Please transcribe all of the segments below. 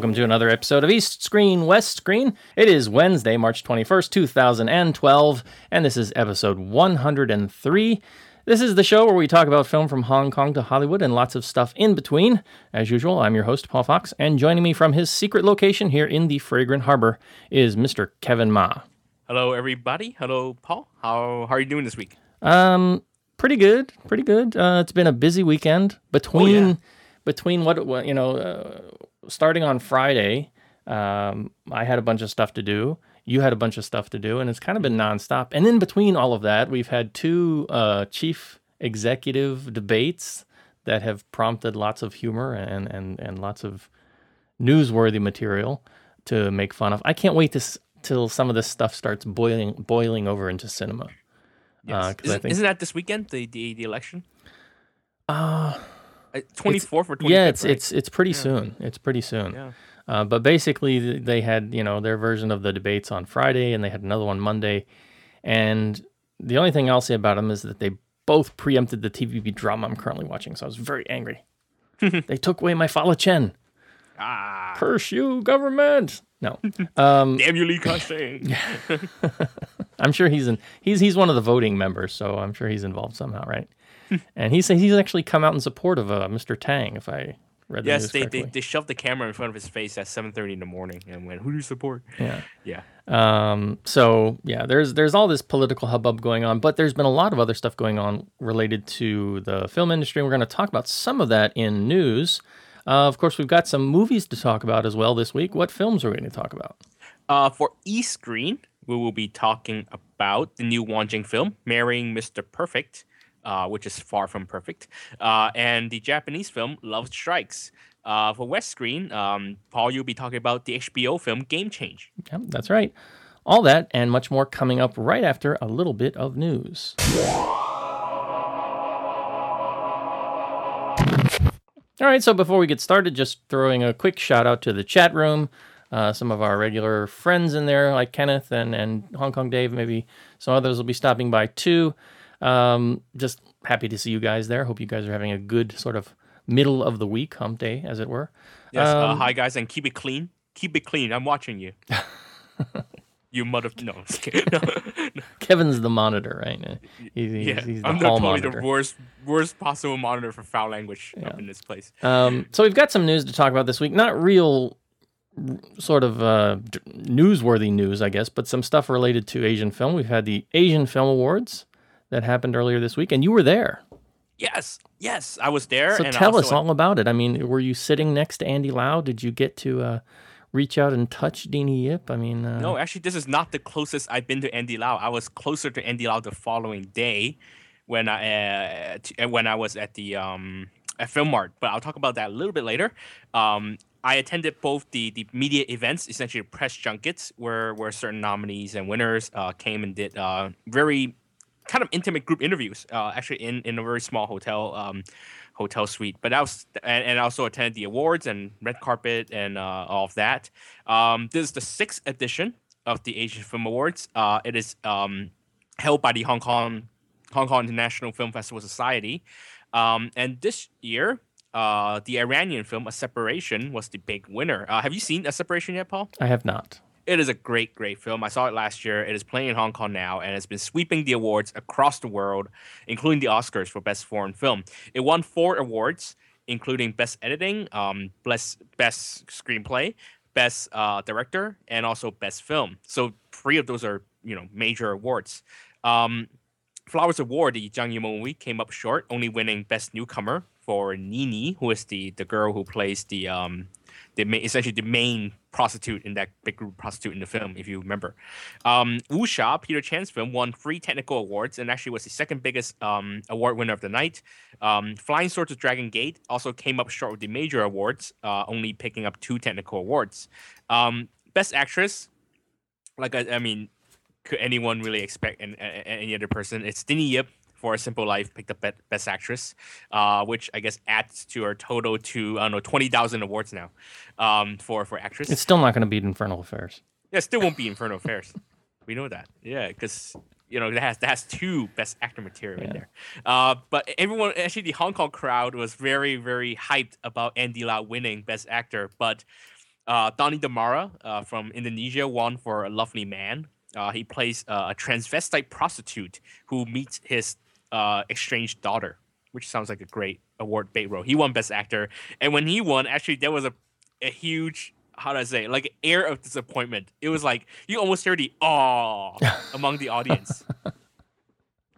Welcome to another episode of East Screen, West Screen. It is Wednesday, March 21st, 2012, and this is episode 103. This is the show where we talk about film from Hong Kong to Hollywood and lots of stuff in between. As usual, I'm your host, Paul Fox, and joining me from his secret location here in the Fragrant Harbor is Mr. Kevin Ma. Hello, everybody. Hello, Paul. How, how are you doing this week? Um, pretty good, pretty good. Uh, it's been a busy weekend between Oh, yeah. between what what, you know, uh, starting on Friday. Um, I had a bunch of stuff to do. You had a bunch of stuff to do, and it's kind of been nonstop. And in between all of that, we've had two uh, chief executive debates that have prompted lots of humor and and and lots of newsworthy material to make fun of. I can't wait to s- till some of this stuff starts boiling boiling over into cinema. Uh, 'cause I Isn't, think- isn't that this weekend, the, the, the election? Uh, 24th or 25th? yeah, it's right? it's it's pretty soon. It's pretty soon. Yeah. Uh, but basically, they had you know their version of the debates on Friday, and they had another one Monday. And the only thing I'll say about them is that they both preempted the TVB drama I'm currently watching. So I was very angry. they took away my Fala Chen. Ah, Curse you, government! No, um, damn you, Li Ka-shing. I'm sure he's in. He's he's one of the voting members, so I'm sure he's involved somehow, right? and he's he's actually come out in support of uh, Mr. Tang, if I read the Yes, news they, correctly. they, they shoved the camera in front of his face at 7.30 in the morning and went, who do you support? yeah. Yeah. Um, so yeah, there's there's all this political hubbub going on, but there's been a lot of other stuff going on related to the film industry. We're going to talk about some of that in news. Uh, of course, we've got some movies to talk about as well this week. What films are we going to talk about? Uh, for East Screen, we will be talking about the new Wong Jing film, Marrying Mr. Perfect, uh, which is far from perfect, uh, and the Japanese film, Love Strikes. Uh, for West Screen, um, Paul, you'll be talking about the HBO film, Game Change. Yep, that's right. All that and much more coming up right after a little bit of news. All right, so before we get started, just throwing a quick shout out to the chat room. Uh, some of our regular friends in there, like Kenneth and, and Hong Kong Dave, maybe some others will be stopping by too. Um, just happy to see you guys there. Hope you guys are having a good sort of middle of the week, hump day, as it were. Yes, uh, Um, hi guys, and keep it clean. Keep it clean. I'm watching you. you mother. No, I'm just kidding. No, no. Kevin's the monitor, right? Uh, He's, he's, yeah, he's the I'm the, totally monitor. the worst, worst possible monitor for foul language up in this place. Um, so we've got some news to talk about this week. Not real sort of uh, d- newsworthy news, I guess, but some stuff related to Asian film. We've had the Asian Film Awards that happened earlier this week, and you were there. Yes, yes, I was there. So and tell us all about it. I mean, were you sitting next to Andy Lau? Did you get to uh, reach out and touch Deannie Yip? I mean, uh, No, actually, this is not the closest I've been to Andy Lau. I was closer to Andy Lau the following day when I uh, t- when I was at the um, at Film Mart. But I'll talk about that a little bit later. Um, I attended both the, the media events, essentially press junkets, where where certain nominees and winners uh, came and did uh, very kind of intimate group interviews. Uh, actually, in in a very small hotel. Um, hotel suite but that was and, and I also attended the awards and red carpet and uh, all of that um, this is the sixth edition of the Asian Film Awards. Uh, it is um, held by the Hong Kong Hong Kong International Film Festival Society, um, and this year, uh, the Iranian film A Separation was the big winner. Uh, have you seen A Separation yet, Paul? I have not. It is a great, great film. I saw it last year. It is playing in Hong Kong now, and it's been sweeping the awards across the world, including the Oscars for Best Foreign Film. It won four awards, including Best Editing, um, Best Best Screenplay, Best uh, Director, and also Best Film. So three of those are you know major awards. Um, Flowers of War, the Zhang Yimou movie came up short, only winning Best Newcomer for for Nini, who is the the girl who plays the um the main, essentially the main prostitute in that big group prostitute in the film, if you remember. Um, Wuxia, Peter Chan's film, won three technical awards and actually was the second biggest um, award winner of the night. Um, Flying Swords of Dragon Gate also came up short with the major awards, uh, only picking up two technical awards. Um, Best Actress, like I, I mean, could anyone really expect an, a, any other person? It's Deannie Yip for A Simple Life picked up Best Actress, uh, which I guess adds to our total to I don't know twenty thousand awards now um, for for actress. It's still not going to beat Infernal Affairs. Yeah, still won't be Infernal Affairs. We know that. Yeah, because you know that has that has two Best Actor material yeah. in there. Uh, but everyone, actually, the Hong Kong crowd was very very hyped about Andy Lau winning Best Actor, but. Uh, Donnie Darmawan uh, from Indonesia won for A Lovely Man. Uh, he plays uh, a transvestite prostitute who meets his uh, estranged daughter, which sounds like a great award bait role. He won Best Actor, and when he won, actually there was a a huge how do I say like air of disappointment. It was like you almost heard the "aw" among the audience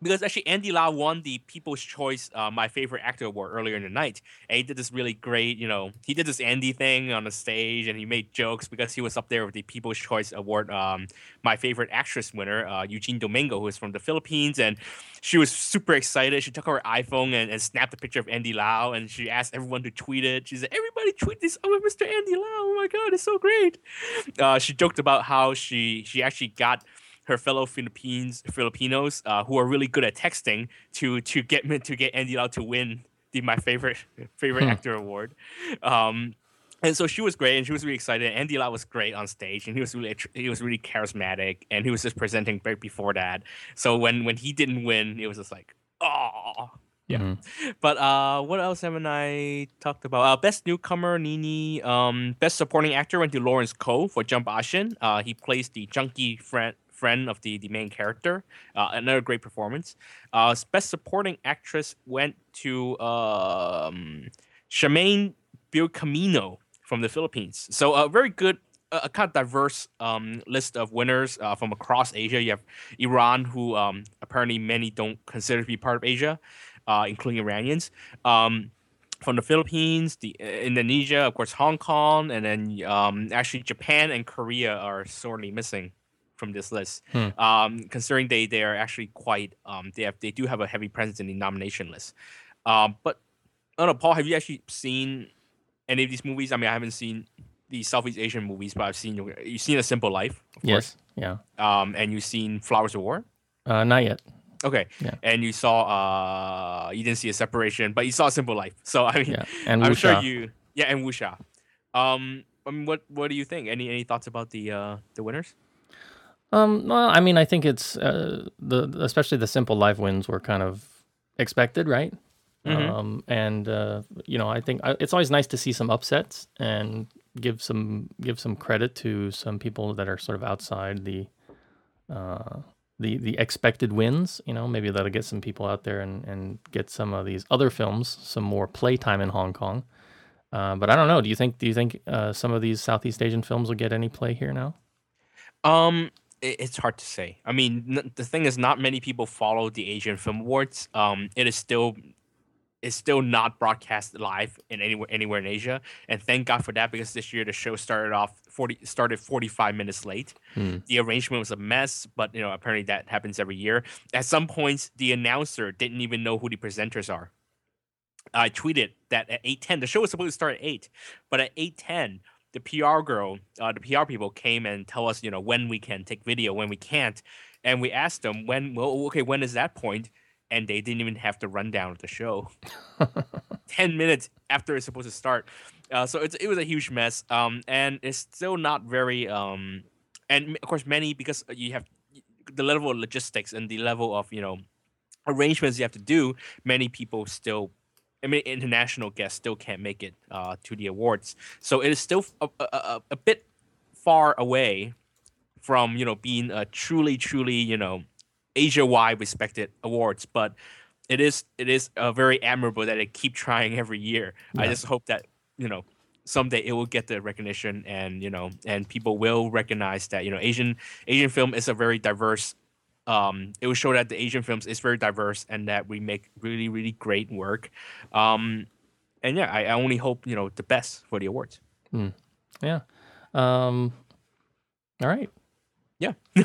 because actually Andy Lau won the People's Choice uh, My Favorite Actor Award earlier in the night. And he did this really great, you know, he did this Andy thing on the stage and he made jokes because he was up there with the People's Choice Award um, My Favorite Actress winner, uh, Eugene Domingo, who is from the Philippines. And she was super excited. She took her iPhone and, and snapped a picture of Andy Lau and she asked everyone to tweet it. She said, Everybody tweet this oh, Mr. Andy Lau. Oh my God, it's so great. Uh, she joked about how she she actually got – her fellow Philippines Filipinos uh, who are really good at texting to to get me to get Andy Lau to win the my favorite favorite hmm. actor award. Um, and so she was great, and she was really excited. Andy Lau was great on stage, and he was really he was really charismatic, and he was just presenting right before that. So when when he didn't win, it was just like, oh, yeah. Mm-hmm. But uh, what else haven't I talked about? Uh, best newcomer Nini. Um, best supporting actor went to Lawrence Ko for Jump Ashin. Uh, he plays the junkie friend friend of the, the main character. Uh, another great performance. Uh, best supporting actress went to um, Shamaine from the Philippines. So a very good, a kind of diverse um, list of winners uh, from across Asia. You have Iran, who um, apparently many don't consider to be part of Asia, uh, including Iranians. Um, from the Philippines, the uh, Indonesia, of course, Hong Kong, and then um, actually Japan and Korea are sorely missing from this list. Hmm. Um, considering they they are actually quite um, they have they do have a heavy presence in the nomination list. Um, but I don't know, Paul, have you actually seen any of these movies? I mean, I haven't seen the Southeast Asian movies, but I've seen you've seen A Simple Life, of yes, course. yeah. Um, and you've seen Flowers of War. Uh, not yet. Okay. Yeah. And you saw uh you didn't see a separation, but you saw a simple life. So I mean yeah. and I'm Wuxia. sure you yeah, and Wuxia. Um I mean what what do you think? Any any thoughts about the uh the winners? Um, well, I mean, I think it's uh, the especially the simple life wins were kind of expected, right? Mm-hmm. Um, and uh, you know, I think I, it's always nice to see some upsets and give some give some credit to some people that are sort of outside the uh, the the expected wins. You know, maybe that'll get some people out there and and get some of these other films some more playtime in Hong Kong. Uh, but I don't know. Do you think do you think uh, some of these Southeast Asian films will get any play here now? Um, it's hard to say. I mean, the thing is, not many people follow the Asian Film Awards. Um, it is still it's still not broadcast live in anywhere anywhere in Asia, and thank God for that because this year the show started off forty started forty five minutes late. Hmm. The arrangement was a mess, but you know apparently that happens every year. At some points, the announcer didn't even know who the presenters are. I tweeted that at eight ten, the show was supposed to start at eight, but at eight ten, the PR girl, uh, the PR people came and tell us, you know, when we can take video, when we can't, and we asked them when. Well, okay, when is that point? And they didn't even have the rundown of the show. Ten minutes after it's supposed to start, uh, so it was a huge mess. Um, and it's still not very. Um, and of course, many because you have the level of logistics and the level of you know arrangements you have to do. Many people still I mean, international guests still can't make it uh, to the awards, so it is still a, a, a, bit far away from you know being a truly, truly you know Asia-wide respected awards. But it is it is uh, very admirable that they keep trying every year. Yeah. I just hope that you know someday it will get the recognition and you know and people will recognize that you know Asian Asian film is a very diverse um, it will show that the Asian films is very diverse and that we make really really great work. Um, and yeah, I, I only hope you know the best for the awards. Yeah. Um, all right. Yeah.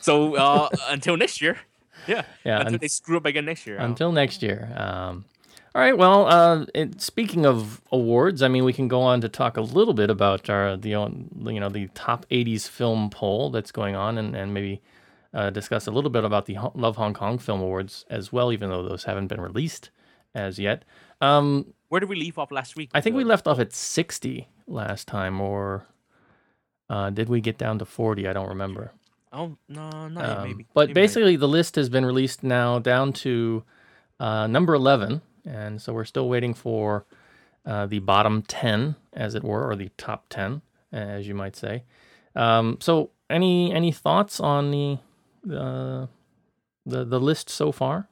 so uh, until next year. Yeah. Yeah. Until un- they screw up again next year. until next year. Um, all right. Well, uh, it, speaking of awards, I mean, we can go on to talk a little bit about our the you know the top '80s film poll that's going on, and and maybe uh, discuss a little bit about the Ho- Love Hong Kong Film Awards as well, even though those haven't been released as yet. Um, where did we leave off last week? I think we left off at 60 last time, or uh, did we get down to 40? I don't remember. Oh no, not yet, Um, maybe. But Maybe basically, the list has been released now down to uh, number 11. And so we're still waiting for uh, the bottom 10, as it were, or the top 10, as you might say. Um, so, any any thoughts on the uh, the the list so far?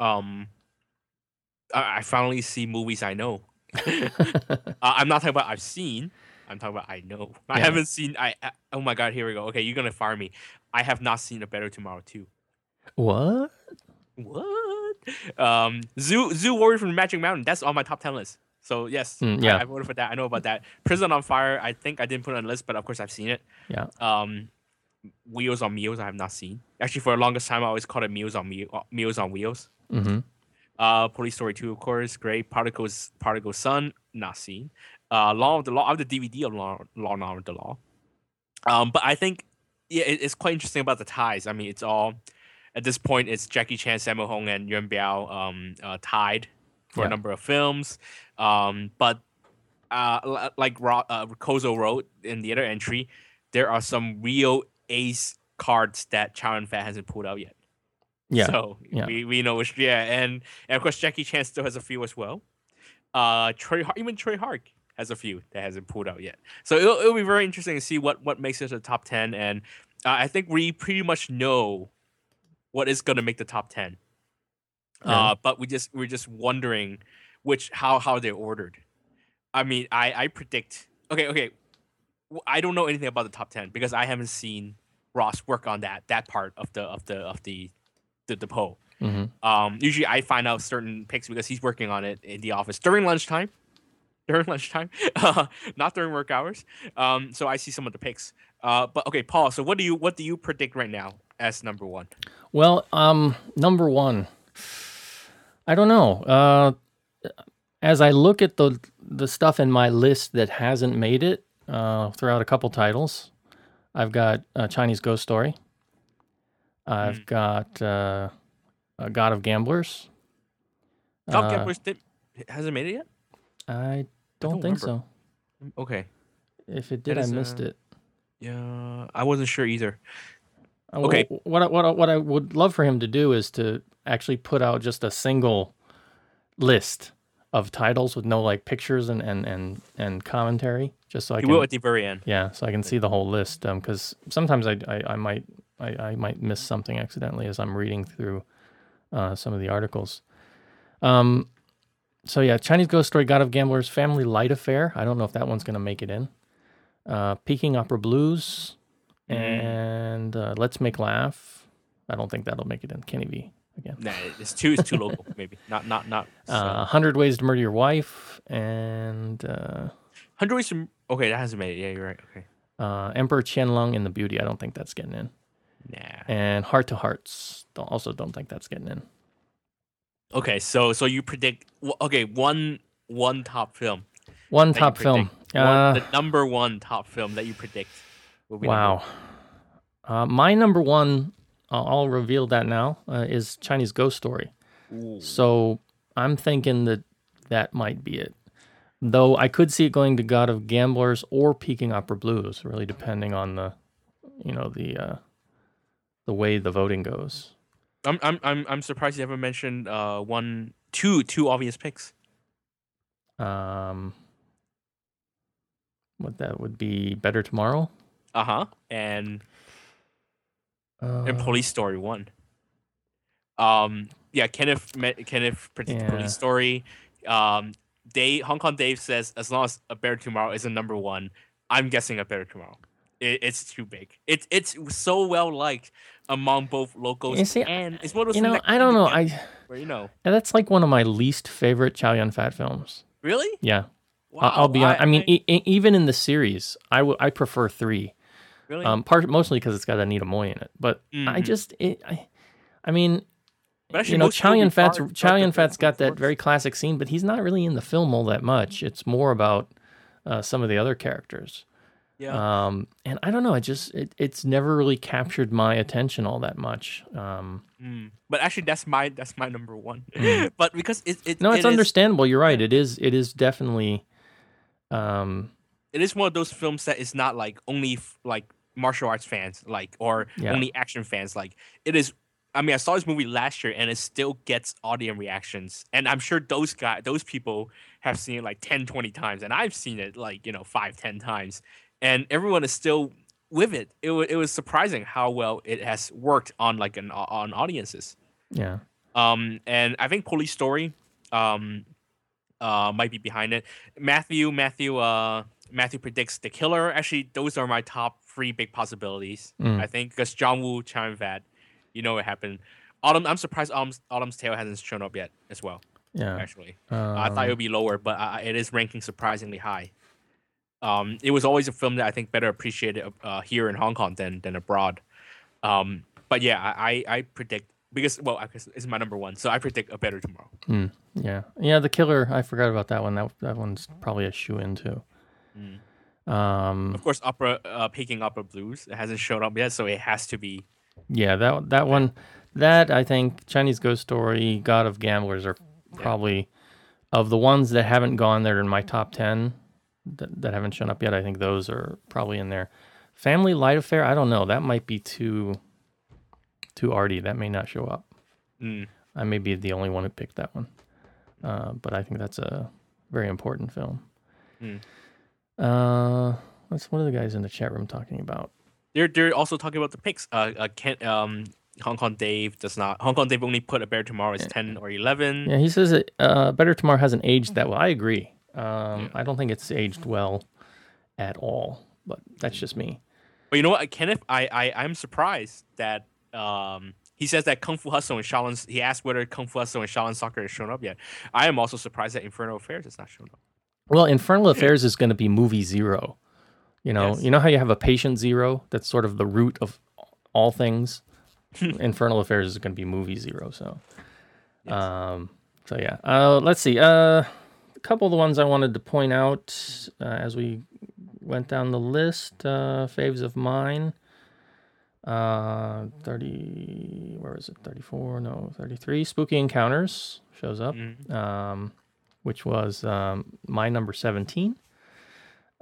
um, I, I finally see movies I know. uh, I'm not talking about I've seen. I'm talking about I know. I Yeah. haven't seen. I, I oh my god, here we go. Okay, you're gonna fire me. I have not seen a Better Tomorrow too. What? What? Um, Zu Zu Warrior from Magic Mountain. That's on my top ten list. So yes, Mm, I- yeah. I, voted for that. I know about that. Prison on Fire. I think I didn't put it on the list, but of course I've seen it. Yeah. Um, Wheels on Meals. I have not seen. Actually, for the longest time, I always called it Meals on Me- Meals on Wheels. hmm Uh, Police Story 2, of course, great. Particles, Particle Sun, not seen. Uh, Law of the Law, I have the DVD of Law, Law Order, the Law. Um, but I think, yeah, it, it's quite interesting about the ties. I mean, it's all, at this point, it's Jackie Chan, Sammo Hung, and Yuan Biao um, uh, tied for Yeah. a number of films. Um, but uh, like Ro- uh, Kozo wrote in the other entry, there are some real ace cards that Chow Yun Fat hasn't pulled out yet. Yeah. So yeah. we, we know which yeah, and, and of course Jackie Chan still has a few as well. Uh, Tsui Har- even Tsui Hark has a few that hasn't pulled out yet. So it'll, it'll be very interesting to see what what makes it a top ten, and uh, I think we pretty much know what is going to make the top ten. Yeah. Uh, but we just we're just wondering which how how they're ordered. I mean, I I predict. Okay, okay. I don't know anything about the top ten because I haven't seen Ross work on that that part of the of the of the the, the poll. hmm Um, usually I find out certain picks because he's working on it in the office during lunchtime. During lunchtime, not during work hours. Um, so I see some of the picks. Uh, but okay, Paul. So what do you what do you predict right now as number one? Well, um, number one, I don't know. Uh, as I look at the the stuff in my list that hasn't made it, uh, throughout a couple titles, I've got uh, Chinese Ghost Story. I've Hmm. got uh, uh, God of Gamblers. Top Uh, Gamblers did, hasn't made it yet. I don't, don't think remember. so. Okay. If it did, That I missed uh, it. Yeah, I wasn't sure either. Uh, Okay. What I, what what I would love for him to do is to actually put out just a single list of titles with no like pictures and and and, and commentary, just so I He can will at the very end. yeah, so I can see the whole list. Because sometimes I, I I might I, I might miss something accidentally as I'm reading through uh, some of the articles. Um, so yeah, Chinese Ghost Story, God of Gamblers, Family Light Affair. I don't know if that one's gonna make it in. Uh, Peking Opera Blues, Mm. and uh, Let's Make Laugh. I don't think that'll make it in. Kenny Bee again. Nah, it's too it's too local. Maybe not not not. Uh, Hundred Ways to Murder Your Wife and uh, Hundred ways to okay, that hasn't made it. Yeah, you're right. Okay. uh, Emperor Qianlong and the Beauty. I don't think that's getting in. Nah. And Heart to Hearts. Don't, also don't think that's getting in. Okay, so so you predict okay one one top film. One top film. One- Uh, the number one top film that you predict. will be wow. Uh, my number one, I'll, I'll reveal that now, uh, is Chinese Ghost Story. Ooh. So I'm thinking that that might be it. Though I could see it going to God of Gamblers or Peking Opera Blues, really depending on the, you know, the uh, the way the voting goes. I'm I'm I'm I'm surprised you haven't mentioned uh one two two obvious picks. Um, what that would be better tomorrow. Uh huh. And Uh, and Police Story one. Um. Yeah. Kenneth me- Kenneth predicted Yeah. Police Story. Um. Dave Hong Kong Dave says as long as a Better Tomorrow is a number one, I'm guessing a Better Tomorrow. It, it's too big. It's it's so well liked among both locals You see, and it's one of those You know, I don't know. I where, you know and that's like one of my least favorite Chow Yun Fat films. really. Yeah, Wow, I'll, be honest. I, mean, e- e- even in the series, I w- I prefer three. really. Um, part mostly because it's got Anita Mui in it. But I Mhm. just, it, I, I mean, but actually, you know, Chow Yun Fat's Chow Yun Fat's got that very classic scene, but he's not really in the film all that much. It's more about uh, some of the other characters. Yeah. Um, and I don't know. I just it, it's never really captured my attention all that much. Um, Mm. But actually, that's my that's my number one. Mm. but because it, it no, it it's is- understandable. You're right. It is. It is definitely. Um, it is one of those films that is not like only like martial arts fans like or Yeah. only action fans like it is i mean i saw this movie last year and it still gets audience reactions and i'm sure those guys those people have seen it like 10 20 times and i've seen it like you know 5 10 times and everyone is still with it it, wa- it was surprising how well it has worked on like an on audiences yeah. um, and I think Police Story, um, uh, might be behind it. Matthew, Matthew, uh, Matthew predicts the killer. Actually, those are my top three big possibilities. Mm. I think because John Woo, Chow Yun-fat, you know what happened. Autumn, I'm surprised Autumn's, Autumn's Tale hasn't shown up yet as well. Yeah. Actually, I thought it Um, would be lower, but uh, it is ranking surprisingly high. Um, it was always a film that I think better appreciated uh, here in Hong Kong than than abroad. Um, but yeah, I, I predict because well, I guess it's my number one, so I predict a better tomorrow. Hmm. Yeah, yeah. The killer. I forgot about that one. That that one's probably a shoe in too. Um. Of course, opera uh, Peking Opera Blues it hasn't shown up yet, so it has to be. Yeah. That that one. That I think Chinese Ghost Story, God of Gamblers are probably of the ones that haven't gone there in my top ten that, that haven't shown up yet. I think those are probably in there. Family Light Affair. I don't know. That might be too too arty. That may not show up. Mm. I may be the only one who picked that one. Uh, but I think that's a very important film. Hmm. Uh, what's one of the guys in the chat room talking about? They're they're also talking about the picks. Uh, uh Ken, um, Hong Kong Dave does not. Hong Kong Dave only put a better tomorrow as ten or eleven. Yeah, he says that uh, Better Tomorrow hasn't aged that well. I agree. Um, I don't think it's aged well at all, but that's just me. But you know what, Kenneth, I I I'm surprised that um he says that Kung Fu Hustle and Shaolin. He asked whether Kung Fu Hustle and Shaolin Soccer has shown up yet. I am also surprised that Infernal Affairs has not shown up. Well, Infernal Affairs is going to be movie zero. You know, Yes. you know how you have a patient zero? That's sort of the root of all things. Infernal Affairs is going to be movie zero. So, um, so yeah. Uh, let's see. Uh, a couple of the ones I wanted to point out uh, as we went down the list. Uh, faves of mine. Uh, thirty. Where is it? Thirty-four? No, thirty-three. Spooky Encounters shows up um, which was um, my number 17.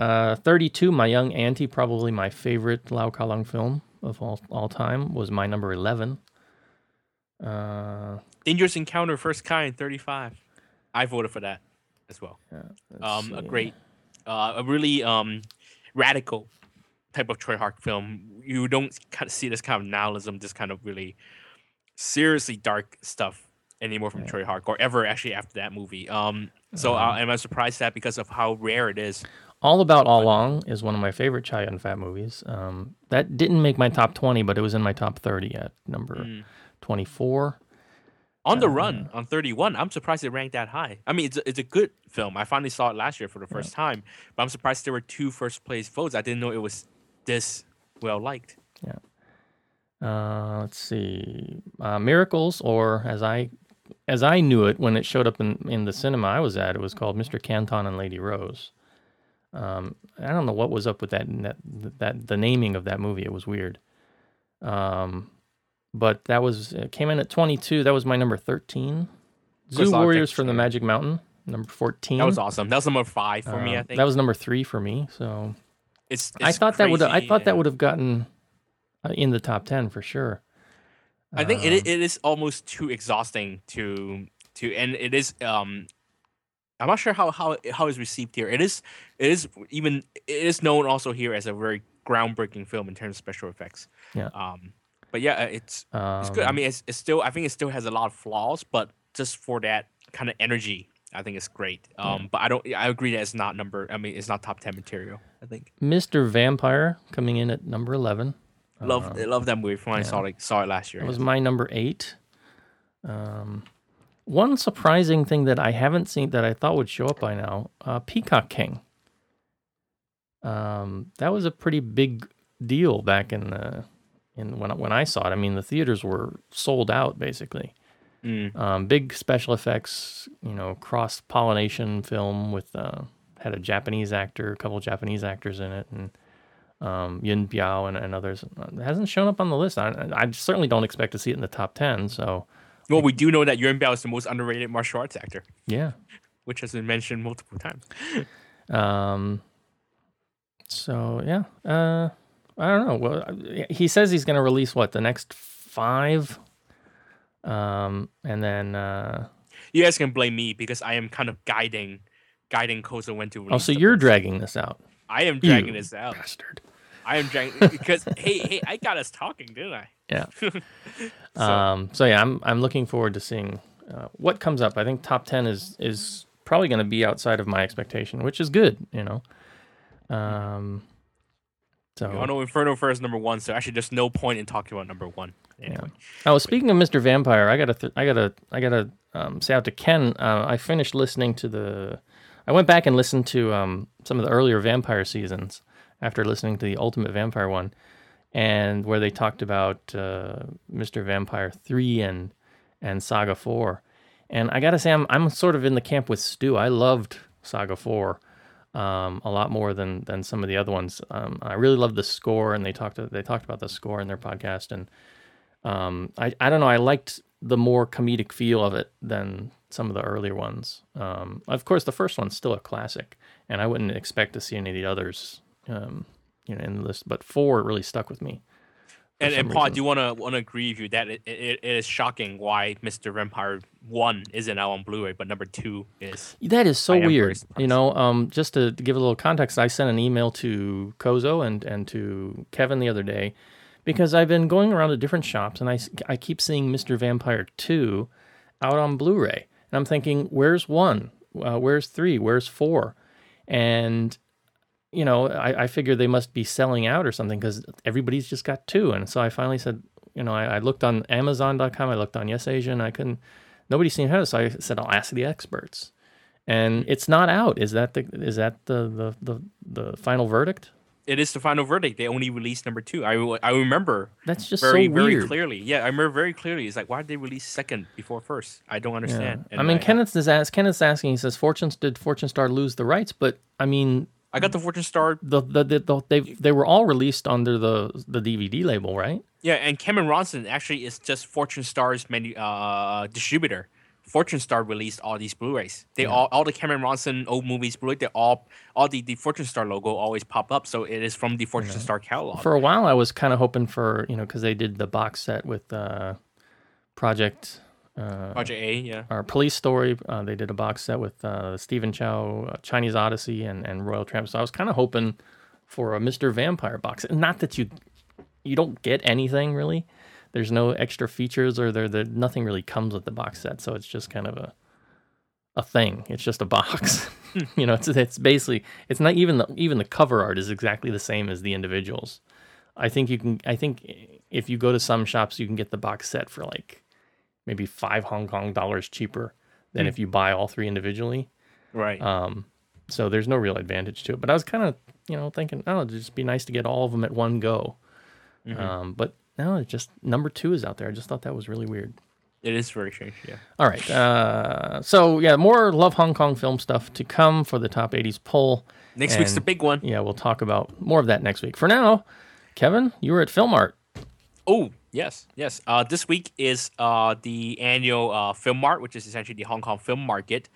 Uh, 32, My Young Auntie, probably my favorite Lau Kar-leung film of all, all time, was my number 11. Uh, Dangerous Encounter, First Kind, thirty five. I voted for that as well. let's um, a great, uh, a really um, radical type of Tsui Hark film. You don't kind of see this kind of nihilism, this kind of really seriously dark stuff anymore from Tsui Hark, or ever actually after that movie. Um, so uh, am I surprised that because of how rare it is? All About Ah-Long is one of my favorite Chow Yun Fat movies. Um, that didn't make my top 20, but it was in my top 30 at number Mm. 24. On the Run on 31, I'm surprised it ranked that high. I mean, it's a, it's a good film. I finally saw it last year for the first time, but I'm surprised there were two first place votes. I didn't know it was this well liked. Uh, let's see, uh, Miracles, or as I as I knew it when it showed up in, in the cinema I was at, it was called Mr. Canton and Lady Rose. Um, I don't know what was up with that that that the naming of that movie. It was weird. Um, but that was it came in at 22. That was my number 13. Zu Warriors from the Magic Mountain, number 14. That was awesome. That was number five for me. I Uh, think that was number three for me. So It's, I it's thought that would I crazy thought that would have gotten uh, in the top 10 for sure. I think it, Um, i- it is almost too exhausting to to and it is um I'm not sure how how how it's received here. It is it is even it is known also here as a very groundbreaking film in terms of special effects. Yeah. Um but yeah, uh, it's it's good. I Um, mean it's, it's still I think it still has a lot of flaws, but just for that kind of energy I think it's great. Um, but I don't. I agree that it's not number. I mean, it's not top ten material. I think. Mr. Vampire coming in at number 11. Love love that movie from when I saw it saw it last year. it was my number eight. Um, one surprising thing that I haven't seen that I thought would show up by now, uh, Peacock King. Um, that was a pretty big deal back in the in when I- when I saw it. I mean, the theaters were sold out basically. Mm. Um, big special effects, you know, cross pollination film with uh, had a Japanese actor, a couple of Japanese actors in it, and um, Yuan Biao and, and others. It hasn't shown up on the list. I, I certainly don't expect to see it in the top ten. So Well, we do know that Yuan Biao is the most underrated martial arts actor, yeah. which has been mentioned multiple times. Um, so yeah, uh, I don't know. Well, he says he's going to release what the next five, um, and then uh, You guys can blame me because I am kind of guiding, guiding Kozo when to release. oh, so you're dragging this out, I am dragging You this out. bastard. I am dragging because hey, hey, I got us talking, didn't I? Yeah. So, Um, so yeah, I'm I'm looking forward to seeing uh, what comes up. I think top ten is is probably going to be outside of my expectation, which is good. You know. Um. So I know Inferno first number one, so actually there's no point in talking about number one. Anyway. Oh, speaking of Mr. Vampire, I gotta, th- I gotta, I gotta um, say out to Ken. Uh, I finished listening to the. I went back and listened to um, some of the earlier Vampire seasons after listening to the Ultimate Vampire one, and where they talked about uh, Mr. Vampire three and and Saga four, and I gotta say I'm I'm sort of in the camp with Stu. I loved Saga four um, a lot more than than some of the other ones. Um, I really loved the score, and they talked they talked about the score in their podcast, and um, I I don't know. I liked the more comedic feel of it than some of the earlier ones. Um, of course, the first one's still a classic, and I wouldn't expect to see any of the others, um, you know, in the list. But four really stuck with me. And, and Paul, I reason. do want to want to agree with you that it, it, it is shocking why Mr. Vampire one isn't out on Blu-ray, but number two is. That is so I am very weird. You know, um, just to, give a little context, I sent an email to Kozo and, and to Kevin the other day because I've been going around to different shops and I I keep seeing Mr. Vampire 2 out on Blu ray. And I'm thinking, where's one? Uh, where's three? Where's four? And, you know, I, I figured they must be selling out or something because everybody's just got two. And so I finally said, you know, I, I looked on Amazon.com, I looked on Yes Asia, and I couldn't, nobody seemed to have it. So I said, I'll ask the experts and it's not out. Is that the is that the the the, the final verdict? It is the final verdict. They only released number two. I, I remember That's just very so very clearly. Yeah, I remember very clearly. It's like why did they release second before first? I don't Yeah. understand. I And mean, Kenneth is ask, Kenneth's asking. He says, "Fortunes did Fortune Star lose the rights?" But I mean, I got the Fortune Star. the the, the, the they they were all released under the the DVD label, right? Yeah, and Kam & Ronson actually is just Fortune Star's menu uh, distributor. Fortune Star released all these Blu-rays. They all all the Kam & Ronson old movies Blu-ray. They all all the, the Fortune Star logo always pop up. So it is from the Fortune Star catalog. For a while, I was kind of hoping for you know because they did the box set with uh, Project. Uh, Project A, yeah. our police story. Uh, they did a box set with uh, Stephen Chow, uh, Chinese Odyssey, and, and Royal Tramp. So I was kind of hoping for a Mr. Vampire box. Not that you you don't get anything really. There's no extra features, or there, there nothing really comes with the box set. So it's just kind of a a thing. It's just a box. you know, it's it's basically it's not even the even the cover art is exactly the same as the individuals. I think you can. I think if you go to some shops, you can get the box set for like maybe five Hong Kong dollars cheaper than if you buy all three individually. Right. Um, so there's no real advantage to it. But I was kind of, you know, thinking, oh, it'd just be nice to get all of them at one go. Um, but no, it just number two is out there. I just thought that was really weird. it is very strange. Yeah. All right. Uh, so yeah, more Love Hong Kong film stuff to come for the top 80s poll. Next week's the big one. Yeah, we'll talk about more of that next week. For now, Kevin, you were at Film Mart. Oh yes, yes. Uh, this week is uh, the annual uh, Film Mart, which is essentially the Hong Kong film market.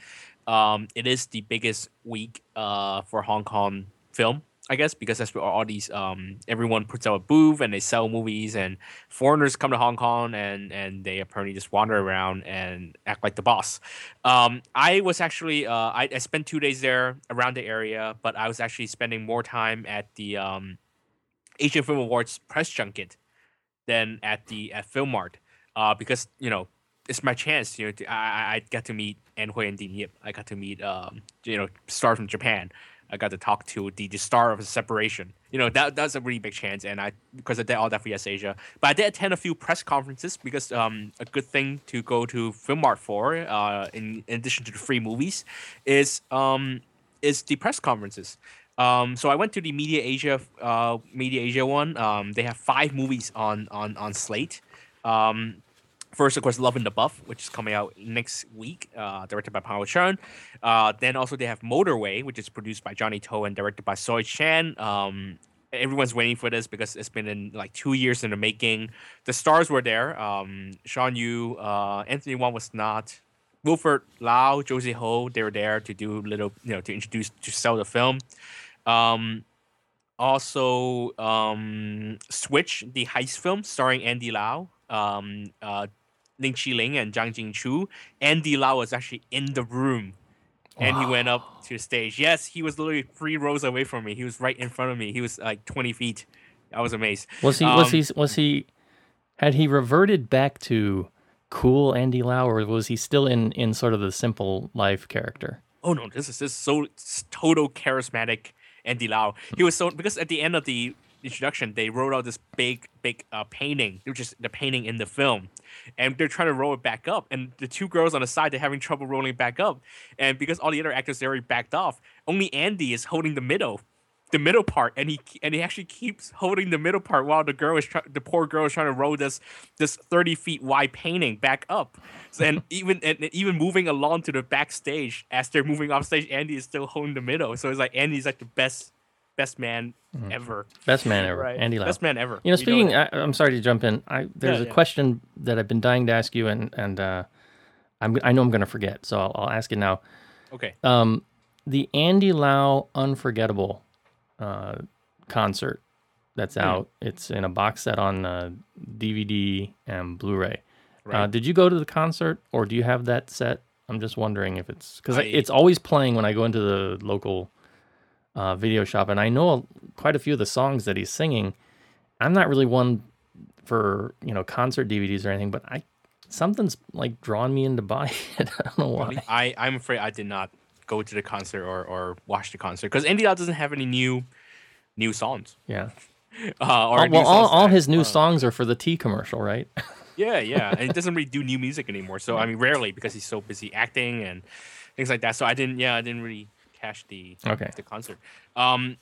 Um, it is the biggest week uh, for Hong Kong film, I guess, because that's where all these um, everyone puts out a booth and they sell movies, and foreigners come to Hong Kong and and they apparently just wander around and act like the boss. Um, I was actually uh, I, I spent two days there around the area, but I was actually spending more time at the um, Asian Film Awards press junket than at the at Film Mart, uh, because you know it's my chance. You know, to, I I got to meet Ann Hui and Dean Yip. I got to meet um you know stars from Japan. I got to talk to the, the star of separation. You know that that's a really big chance, and I because I did all that for Yes Asia. But I did attend a few press conferences because um a good thing to go to Film Mart for uh in, in addition to the free movies is um is the press conferences. Um, so I went to the Media Asia uh Media Asia one. Um, they have five movies on on on slate. Um, First, of course, Love in the Buff, which is coming out next week, uh, directed by Pao Chun. Uh, then also they have Motorway, which is produced by Johnny To and directed by Soi Cheang. Um, everyone's waiting for this because it's been in like two years in the making. The stars were there. Um, Shawn Yue, uh, Anthony Wong was not. Wilfred Lau, Josie Ho, they were there to do little, you know, to introduce to sell the film. Um, also, um, Switch, the heist film starring Andy Lau, um, uh, Lin Chi-ling, and Zhang Jingchu. Andy Lau was actually in the room, and he went up to the stage. Yes, he was literally three rows away from me. He was right in front of me. He was like twenty feet. I was amazed. Was he? was Um, he? Was he? Had he reverted back to cool Andy Lau, or was he still in in sort of the simple life character? oh no, this is just so total charismatic Andy Lau. He was so because at the end of the introduction, they wrote out this big, big uh, painting, which is the painting in the film, and they're trying to roll it back up. And the two girls on the side, they're having trouble rolling it back up, and because all the other actors they already backed off, only Andy is holding the middle. The middle part, and he and he actually keeps holding the middle part while the girl is try, the poor girl is trying to roll this this thirty feet wide painting back up. So, and even and even moving along to the backstage as they're moving off stage, Andy is still holding the middle. So it's like Andy's like the best best man ever. Best man ever, Right. Mm-hmm. Andy Lau. Best man ever. You know, speaking, that. I, I'm sorry to jump in. I there's Yeah, a yeah. question that I've been dying to ask you, and and uh, I'm I know I'm going to forget, so I'll, I'll ask it now. okay. Um, the Andy Lau Unforgettable uh, concert that's Hmm. out. It's in a box set on uh, DVD and Blu-ray. Uh, did you go to the concert, or do you have that set? I'm just wondering if it's because it's always playing when I go into the local uh, video shop, and I know quite a few of the songs that he's singing. I'm not really one for you know concert DVDs or anything, but I something's like drawn me into buying it. I don't know why. I I'm afraid I did not go to the concert or, or watch the concert because Andy Lau doesn't have any new new songs. Yeah. Uh, or new well, all, all his new uh, songs are for the tea commercial, right? Yeah, yeah, and he doesn't really do new music anymore. So I mean, rarely because he's so busy acting and things like that. So I didn't, yeah, I didn't really catch the Okay. the concert. Um,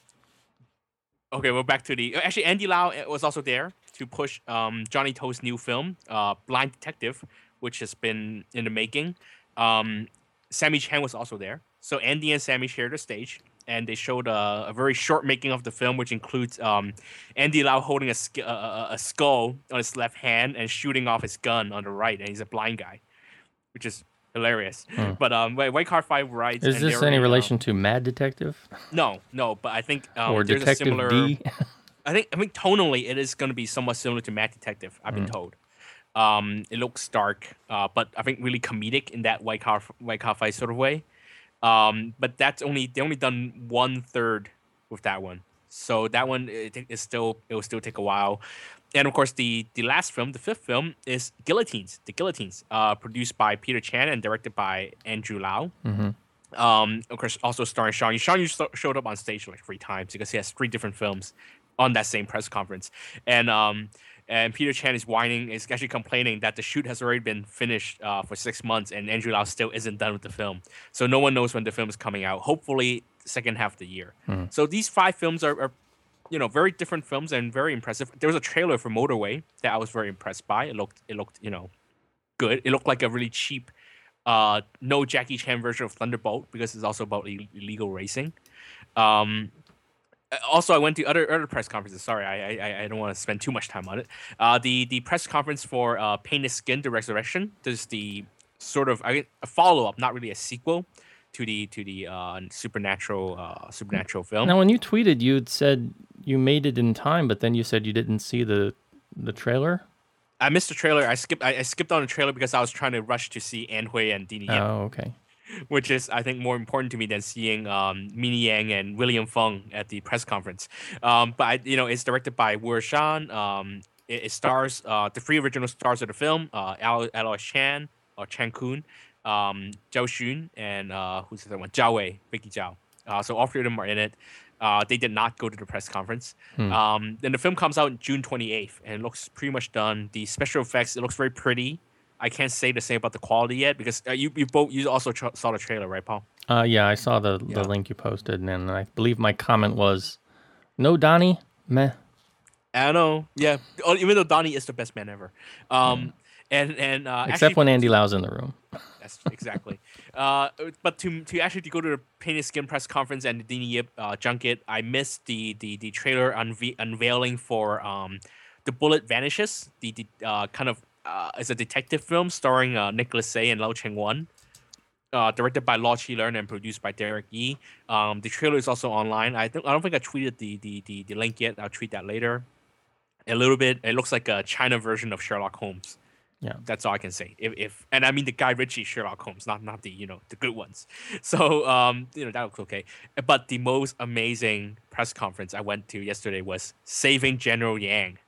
okay, well, back to the actually Andy Lau uh, was also there to push um Johnny To's new film, uh, Blind Detective, which has been in the making. Um, Sammi Cheng was also there, so Andy and Sammy shared the stage. And they showed a, a very short making of the film, which includes um, Andy Lau holding a, sk- a, a, a skull on his left hand and shooting off his gun on the right, and he's a blind guy, which is hilarious. But um, White Card Five writes. Is this any relation to Mad Detective no, no, but I think um, or there's Detective a similar. D? I think I think tonally it is going to be somewhat similar to Mad Detective. I've been told. Um, it looks dark, uh, but I think really comedic in that white car white car fight sort of way. Um, but that's only they only done one third with that one, so that one it, it still it will still take a while. And of course, the the last film, the fifth film, is Guillotines. The Guillotines, uh, produced by Peter Chan and directed by Andrew Lau. Um, of course, also starring Shawn Yue. Shawn Yue showed up on stage like three times because he has three different films on that same press conference. And um, and Peter Chan is whining, is actually complaining that the shoot has already been finished uh, for six months, and Andrew Lau still isn't done with the film. So no one knows when the film is coming out. Hopefully, second half of the year. So these five films are, are, you know, very different films and very impressive. There was a trailer for Motorway that I was very impressed by. It looked, it looked, you know, good. It looked like a really cheap, uh, no Jackie Chan version of Thunderbolt because it's also about Ill- illegal racing. Um, also, I went to other other press conferences. Sorry, I I, I don't want to spend too much time on it. Uh, the the press conference for uh, Painted Skin: The Resurrection. This is the sort of I, a follow up, not really a sequel to the to the uh, supernatural uh, supernatural film. Now, when you tweeted, you said you made it in time, but then you said you didn't see the the trailer. I missed the trailer. I skipped I, I skipped on the trailer because I was trying to rush to see Ann Hui and Deannie Oh, okay. Which is I think more important to me than seeing um, Mini Yang and William Feng at the press conference. Um, but I, you know, it's directed by Wuershan. Um, it, it stars uh, the three original stars of the film: uh, Al- Aloy Chan or Chen Kun, um, Zhou Xun, and uh, who's the other one? Zhao Wei, Vicky Zhao. Uh, so all three of them are in it. Uh, they did not go to the press conference. Um, then the film comes out June 28th, and it looks pretty much done. The special effects, it looks very pretty. I can't say the same about the quality yet because uh, you you both you also tra- saw the trailer, right, Paul? Uh, yeah, I saw the Yeah. the link you posted, and I believe my comment was, "No, Donnie, meh." I know, yeah. Oh, Even though Donnie is the best man ever, um, and and uh, Except actually- when Andy Lau's in the room. That's exactly. uh, but to to actually to go to the Painted Skin press conference and the Deannie Yip uh, junket, I missed the the the trailer unve- unveiling for um, the Bullet Vanishes. The, the uh, kind of uh, it's a detective film starring uh, Nicholas Tse and Lau Ching Wan. Uh, directed by Law Chi Leung and produced by Derek Yee. Um, the trailer is also online. I don't I don't think I tweeted the the the, the link yet. I'll tweet that later. A little bit. It looks like a China version of Sherlock Holmes Yeah. that's all I can say. If, if and I mean the Guy Ritchie Sherlock Holmes, not not the you know the good ones. So um you know that looks okay. But the most amazing press conference I went to yesterday was Saving General Yang.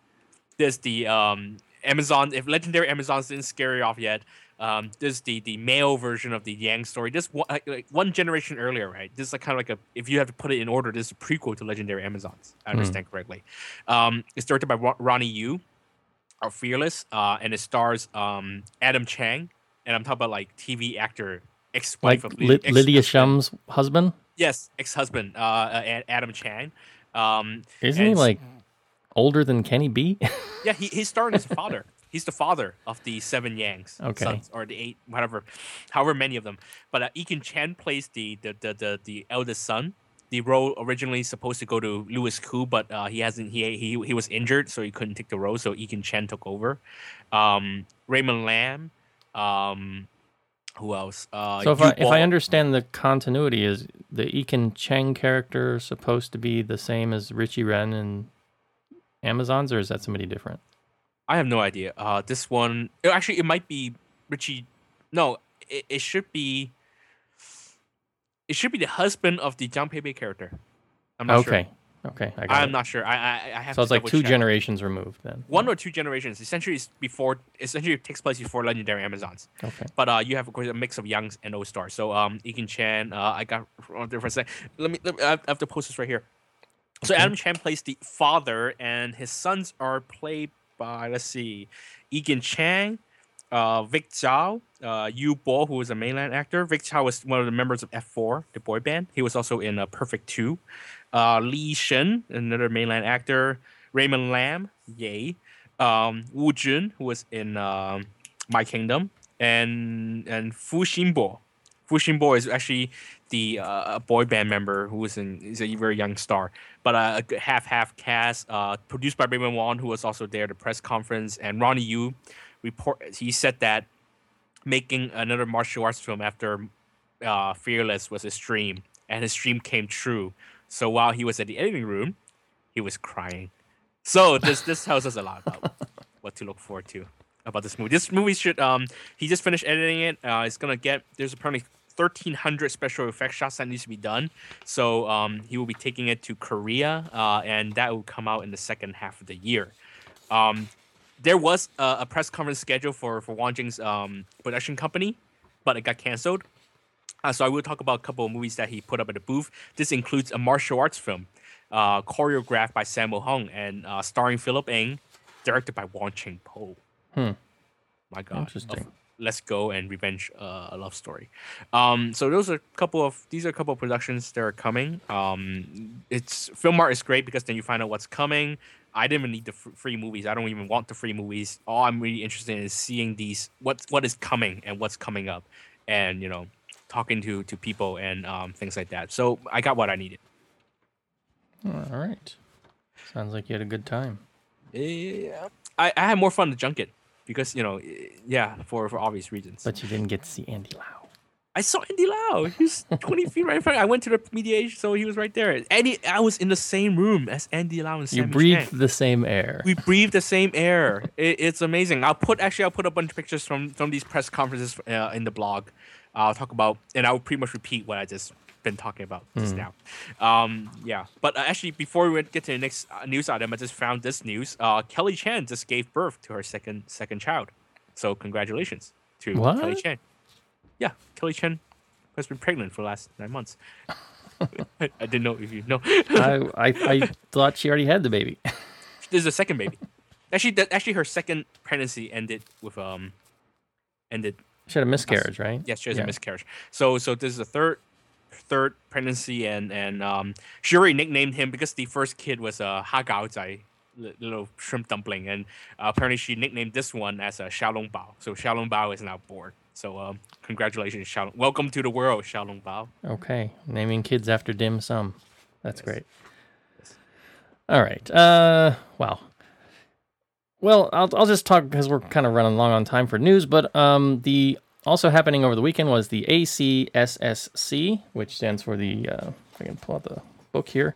There's the um Amazon. If legendary Amazons didn't scare you off yet, um there's the the male version of the Yang story. This one like, one generation earlier, right? This is like kind of like a if you have to put it in order, this is a prequel to legendary Amazons. I understand correctly. Um, it's directed by Ronnie Yu are fearless uh, and it stars um, adam cheng and i'm talking about like tv actor ex-wife Like of ex- Lydia. Shum's husband, yes ex-husband uh, uh, adam cheng um, isn't he like older than Kenny Bee? yeah he, he's starring as a father he's the father of the seven yangs Okay. sons, or the eight whatever however many of them but uh, Ekin Cheng plays the the, the the the eldest son the role originally supposed to go to Louis Koo, but uh, he hasn't. He, he he was injured, so he couldn't take the role. So Ekin Cheng took over. Um, Raymond Lam. Um, who else? Uh, so if I if I understand the continuity, is the Ekin Cheng character supposed to be the same as Richie Ren in Amazons, or is that somebody different? I have no idea. Uh, this one actually it might be Richie. No, it, it should be. It should be the husband of the Cheng Pei-pei character. I'm not okay, sure. okay, I got I'm it. not sure. I I, I have. so it's like two check. generations removed then. One or two generations. Essentially, it's before. Essentially, it takes place before Legendary Amazons. Okay. But uh, you have of course a mix of youngs and old stars. So um, Ekin Cheng, uh, I got there for a sec. Let me. Let me I have to post this right here. So Adam Cheng plays the father, and his sons are played by let's see, Ekin Cheng, uh, Vic Zhou, uh, Yu Bo, who is a mainland actor. Vic Zhou was one of the members of F4, the boy band. He was also in uh, Perfect Two. Uh, Li Shen, another mainland actor. Raymond Lam, yay. Um, Wu Chun, who was in um, My Kingdom, and and Fu Xinbo. Fu Xinbo is actually the uh, boy band member who was in is a very young star, but uh, a half half cast. Uh, produced by Raymond Wong, who was also there at the press conference, and Ronnie Yu report. He said that making another martial arts film after uh, Fearless was his dream, and his dream came true. So while he was at the editing room, he was crying. So this this tells us a lot about what to look forward to about this movie. This movie should um he just finished editing it. Uh, it's gonna get there's apparently 1300 special effects shots that needs to be done. So um he will be taking it to Korea uh and that will come out in the second half of the year. Um there was a, a press conference scheduled for for Wong Jing's um production company, but it got canceled. Uh, so I will talk about a couple of movies that he put up at the booth. This includes a martial arts film, uh, choreographed by Sammo Hung and uh, starring Philip Ng, directed by Wong Ching Po. Hmm. My God, Interesting. Let's Go and Revenge uh, a Love Story. Um, so those are a couple of these are a couple of productions that are coming. Um, it's Film Mart is great because then you find out what's coming. I didn't even need the fr- free movies. I don't even want the free movies. All I'm really interested in is seeing these what what is coming and what's coming up, and you know, talking to to people and um, things like that. So I got what I needed. All right. Sounds like you had a good time. Yeah, I, I had more fun at junket because you know, yeah, for for obvious reasons. But you didn't get to see Andy Lau. I saw Andy Lau. He's 20 feet right in front. I went to the mediation, so he was right there. Andy, I was in the same room as Andy Lau and You Sammi breathed Cheng. the same air. We breathe the same air. It, it's amazing. I'll put actually I'll put a bunch of pictures from from these press conferences uh, in the blog. I'll talk about and I'll pretty much repeat what I just been talking about just now. Um, yeah, but uh, actually, before we get to the next uh, news item, I just found this news. Uh, Kelly Chan just gave birth to her second second child, so congratulations to What? Kelly Chan. Yeah, Kelly Chan has been pregnant for the last nine months. I didn't know if you know. I, I I thought she already had the baby. this is a second baby. Actually, that actually her second pregnancy ended with um, ended She had a miscarriage, right? Yes, she has Yeah. a miscarriage. So so this is the third third pregnancy and and um already nicknamed him because the first kid was a ha gao zai little shrimp dumpling and uh, apparently she nicknamed this one as a Xiaolong Bao. So Xiaolong Bao is now born. So um congratulations Xiaolong. Welcome to the world Xiaolong Bao. Okay, naming kids after dim sum. That's great. All right. Uh, wow. Well, I'll I'll just talk because we're kind of running long on time for news. But um, the also happening over the weekend was the ACSSC, which stands for the. Uh, if I can pull out the book here,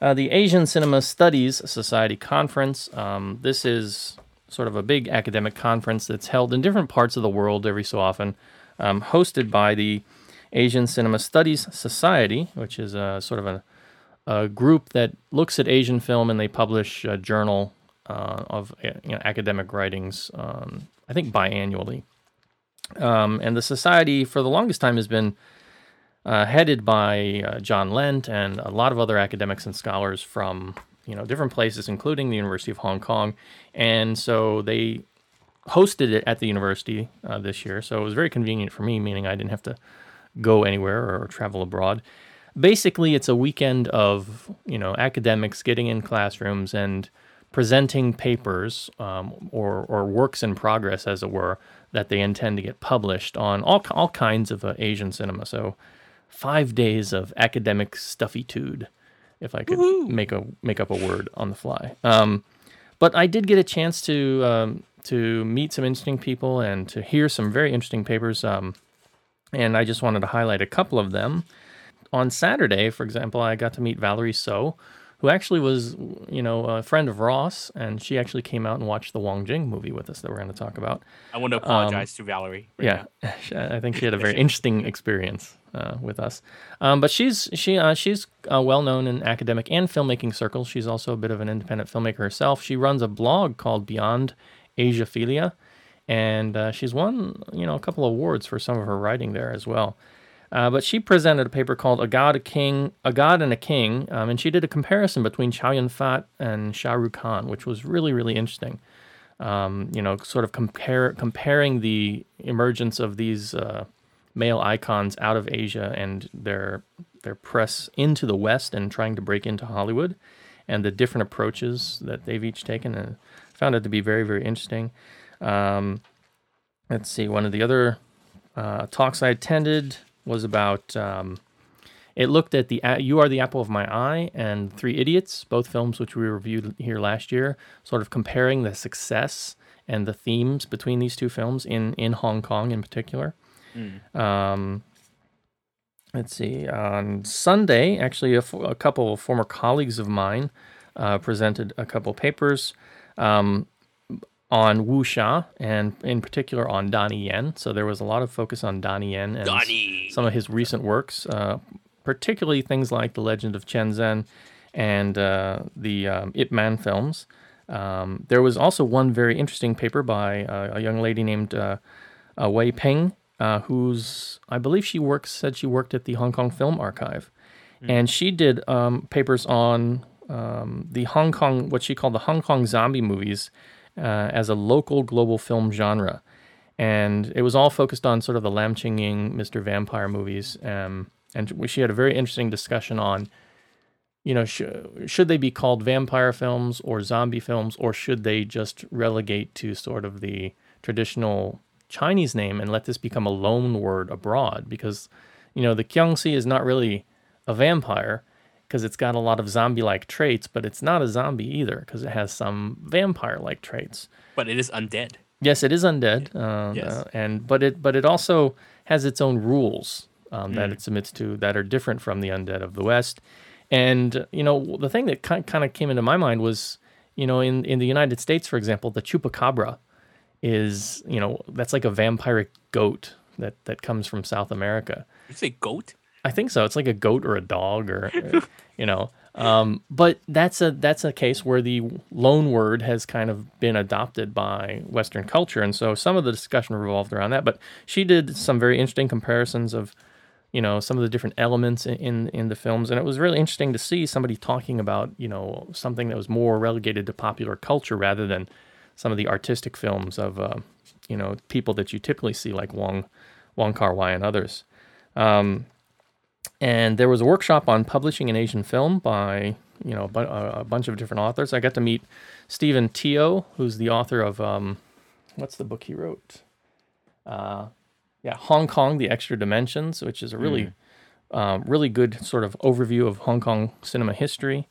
uh, the Asian Cinema Studies Society Conference. Um, this is sort of a big academic conference that's held in different parts of the world every so often, um, hosted by the Asian Cinema Studies Society, which is a sort of a, a group that looks at Asian film and they publish a journal uh, of you know, academic writings, um, I think biannually. Um, and the society, for the longest time, has been uh, headed by uh, John Lent and a lot of other academics and scholars from you know different places, including the University of Hong Kong. And so they hosted it at the university uh, this year, so it was very convenient for me, meaning I didn't have to go anywhere or travel abroad. Basically, it's a weekend of you know academics getting in classrooms and presenting papers um, or or works in progress, as it were, that they intend to get published on all all kinds of uh, Asian cinema. So, five days of academic stuffitude, if I could make a make up a word on the fly. Um, but I did get a chance to um, to meet some interesting people and to hear some very interesting papers. Um, and I just wanted to highlight a couple of them. On Saturday, for example, I got to meet Valerie Soe, who actually was, you know, a friend of Ross, and she actually came out and watched the Wong Jing movie with us that we're going to talk about. I want to apologize to Valerie. right Yeah, I think she had a very interesting experience uh, with us. Um, but she's she uh, she's uh, well known in academic and filmmaking circles. She's also a bit of an independent filmmaker herself. She runs a blog called Beyond Asiaphilia, and uh, she's won you know a couple of awards for some of her writing there as well. Uh, but she presented a paper called "A God, a King, a God and a King," um, and she did a comparison between Chow Yun Fat and Shah Rukh Khan, which was really really interesting um, you know, sort of compare comparing the emergence of these uh, male icons out of Asia and their their press into the West and trying to break into Hollywood, and the different approaches that they've each taken. And found it to be very very interesting. Um, let's see, one of the other uh, talks I attended was about. Um, it looked at the A- "You Are the Apple of My Eye" and Three Idiots, both films which we reviewed here last year, sort of comparing the success and the themes between these two films in in Hong Kong in particular. Um, let's see. On Sunday, actually, a, f- a couple of former colleagues of mine uh, presented a couple papers. Um, on wuxia and in particular on Donnie Yen. So there was a lot of focus on Donnie Yen and Donnie. some of his recent works, uh, particularly things like The Legend of Chen Zhen and uh, the um, Ip Man films. Um, there was also one very interesting paper by uh, a young lady named uh, uh, Wei Ping, uh, who's, I believe she works, said she worked at the Hong Kong Film Archive. And she did um, papers on um, the Hong Kong, what she called the Hong Kong zombie movies uh, as a local global film genre. And it was all focused on sort of the Lam Ching Ying, Mr. Vampire movies. Um, and she had a very interesting discussion on, you know, sh- should they be called vampire films or zombie films, or should they just relegate to sort of the traditional Chinese name and let this become a loan word abroad? Because, you know, the jiangshi is not really a vampire because it's got a lot of zombie-like traits, but it's not a zombie either because it has some vampire-like traits. But it is undead. Yes, it is undead. Uh, Yes. uh, and but it but it also has its own rules um, that it submits to that are different from the undead of the West. And you know the thing that kind kind of came into my mind was you know in in the United States, for example, the chupacabra is you know that's like a vampiric goat that that comes from South America. You say goat? I think so. It's like a goat or a dog or, you know. Um, but that's a that's a case where the loan word has kind of been adopted by Western culture, and so some of the discussion revolved around that. But she did some very interesting comparisons of, you know, some of the different elements in in, in the films, and it was really interesting to see somebody talking about you know something that was more relegated to popular culture rather than some of the artistic films of uh, you know people that you typically see like Wong Wong Kar Wai and others. Um, and there was a workshop on publishing an Asian film by you know a, a bunch of different authors. I got to meet Stephen Teo, who's the author of um, what's the book he wrote? Uh, yeah, Hong Kong: The Extra Dimensions, which is a really um, really good sort of overview of Hong Kong cinema history.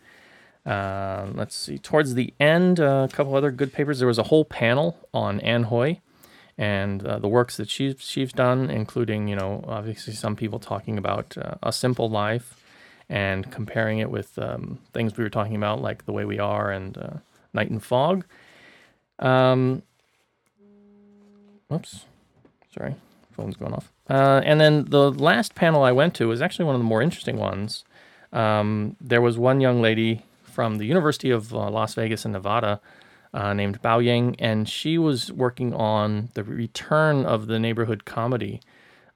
Uh, let's see. Towards the end, uh, a couple other good papers. There was a whole panel on Ann Hui and uh, the works that she's she's done, including you know obviously some people talking about uh, a simple life and comparing it with um, things we were talking about like the way we are and uh, night and fog. Um, oops, sorry, phone's going off. Uh, and then the last panel I went to was actually one of the more interesting ones. Um, there was one young lady from the University of uh, Las Vegas in Nevada uh, named Bao Yang, and she was working on the return of the neighborhood comedy.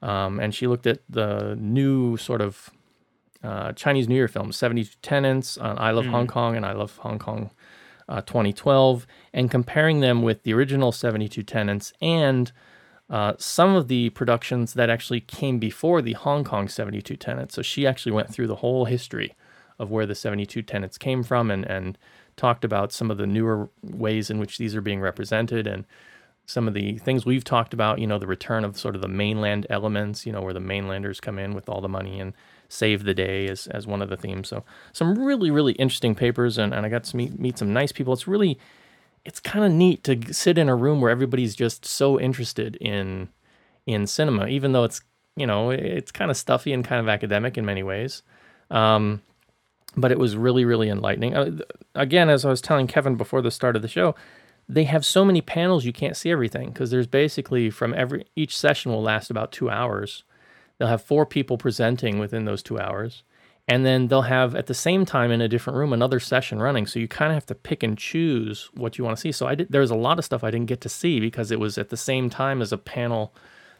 Um, and she looked at the new sort of uh, Chinese New Year films, 72 Tenants, uh, I Love Hong Kong, and I Love Hong Kong uh, 2012, and comparing them with the original 72 Tenants and uh, some of the productions that actually came before the Hong Kong 72 Tenants. So she actually went through the whole history of where the 72 Tenants came from and, and talked about some of the newer ways in which these are being represented and some of the things we've talked about, you know, the return of sort of the mainland elements, you know, where the mainlanders come in with all the money and save the day as, as one of the themes. So some really, really interesting papers and, and I got to meet, meet some nice people. It's really, it's kind of neat to sit in a room where everybody's just so interested in, in cinema, even though it's, you know, it's kind of stuffy and kind of academic in many ways. Um, but it was really, really enlightening. Uh, again, as I was telling Kevin before the start of the show, they have so many panels you can't see everything because there's basically from every each session will last about two hours. They'll have four people presenting within those two hours, and then they'll have at the same time in a different room another session running. So you kind of have to pick and choose what you want to see. So I did. There was a lot of stuff I didn't get to see because it was at the same time as a panel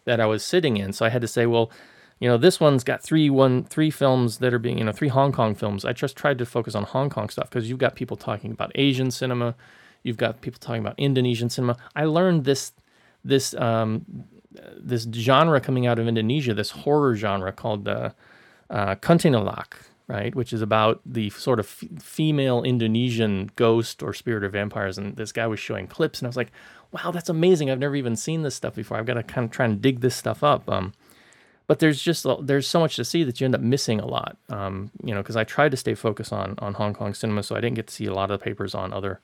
that I was sitting in. So I had to say, well you know, this one's got three one three films that are being, you know, three Hong Kong films. I just tried to focus on Hong Kong stuff because you've got people talking about Asian cinema, you've got people talking about Indonesian cinema. I learned this this um, this genre coming out of Indonesia, this horror genre called uh, uh, Kuntilanak, right, which is about the sort of f- female Indonesian ghost or spirit of vampires. And this guy was showing clips, and I was like, "Wow, that's amazing! I've never even seen this stuff before. I've got to kind of try and dig this stuff up." Um, but there's just there's so much to see that you end up missing a lot. Um, you know, because I tried to stay focused on on Hong Kong cinema, so I didn't get to see a lot of the papers on other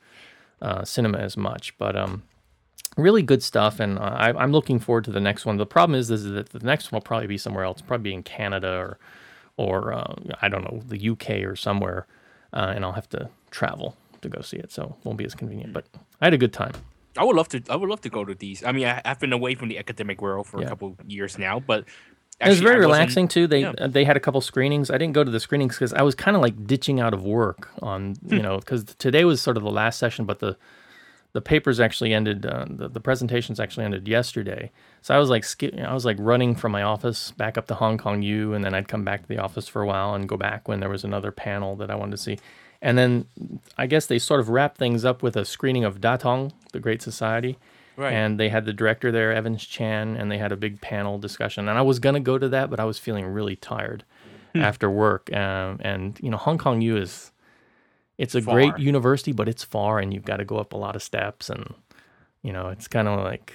uh, cinema as much. But um, really good stuff, and uh, I, am looking forward to the next one. The problem is, is that the next one will probably be somewhere else, probably be in Canada or or uh, I don't know the UK or somewhere, uh, and I'll have to travel to go see it, so it won't be as convenient. But I had a good time. I would love to. I would love to go to these. I mean, I, have been away from the academic world for yeah. a couple years now, but Actually, it was very relaxing too. They yeah. they had a couple screenings. I didn't go to the screenings because I was kind of like ditching out of work on you hmm. know because today was sort of the last session, but the the papers actually ended. Uh, the the presentations actually ended yesterday. So I was like skip, I was like running from my office back up to Hong Kong U, and then I'd come back to the office for a while and go back when there was another panel that I wanted to see. And then I guess they sort of wrapped things up with a screening of Datong, the Great Society. Right. And they had the director there, Evans Chan, and they had a big panel discussion. And I was going to go to that, but I was feeling really tired hmm. after work. Um, and, you know, Hong Kong U is, it's a far. great university, but it's far and you've got to go up a lot of steps. And, you know, it's kind of like,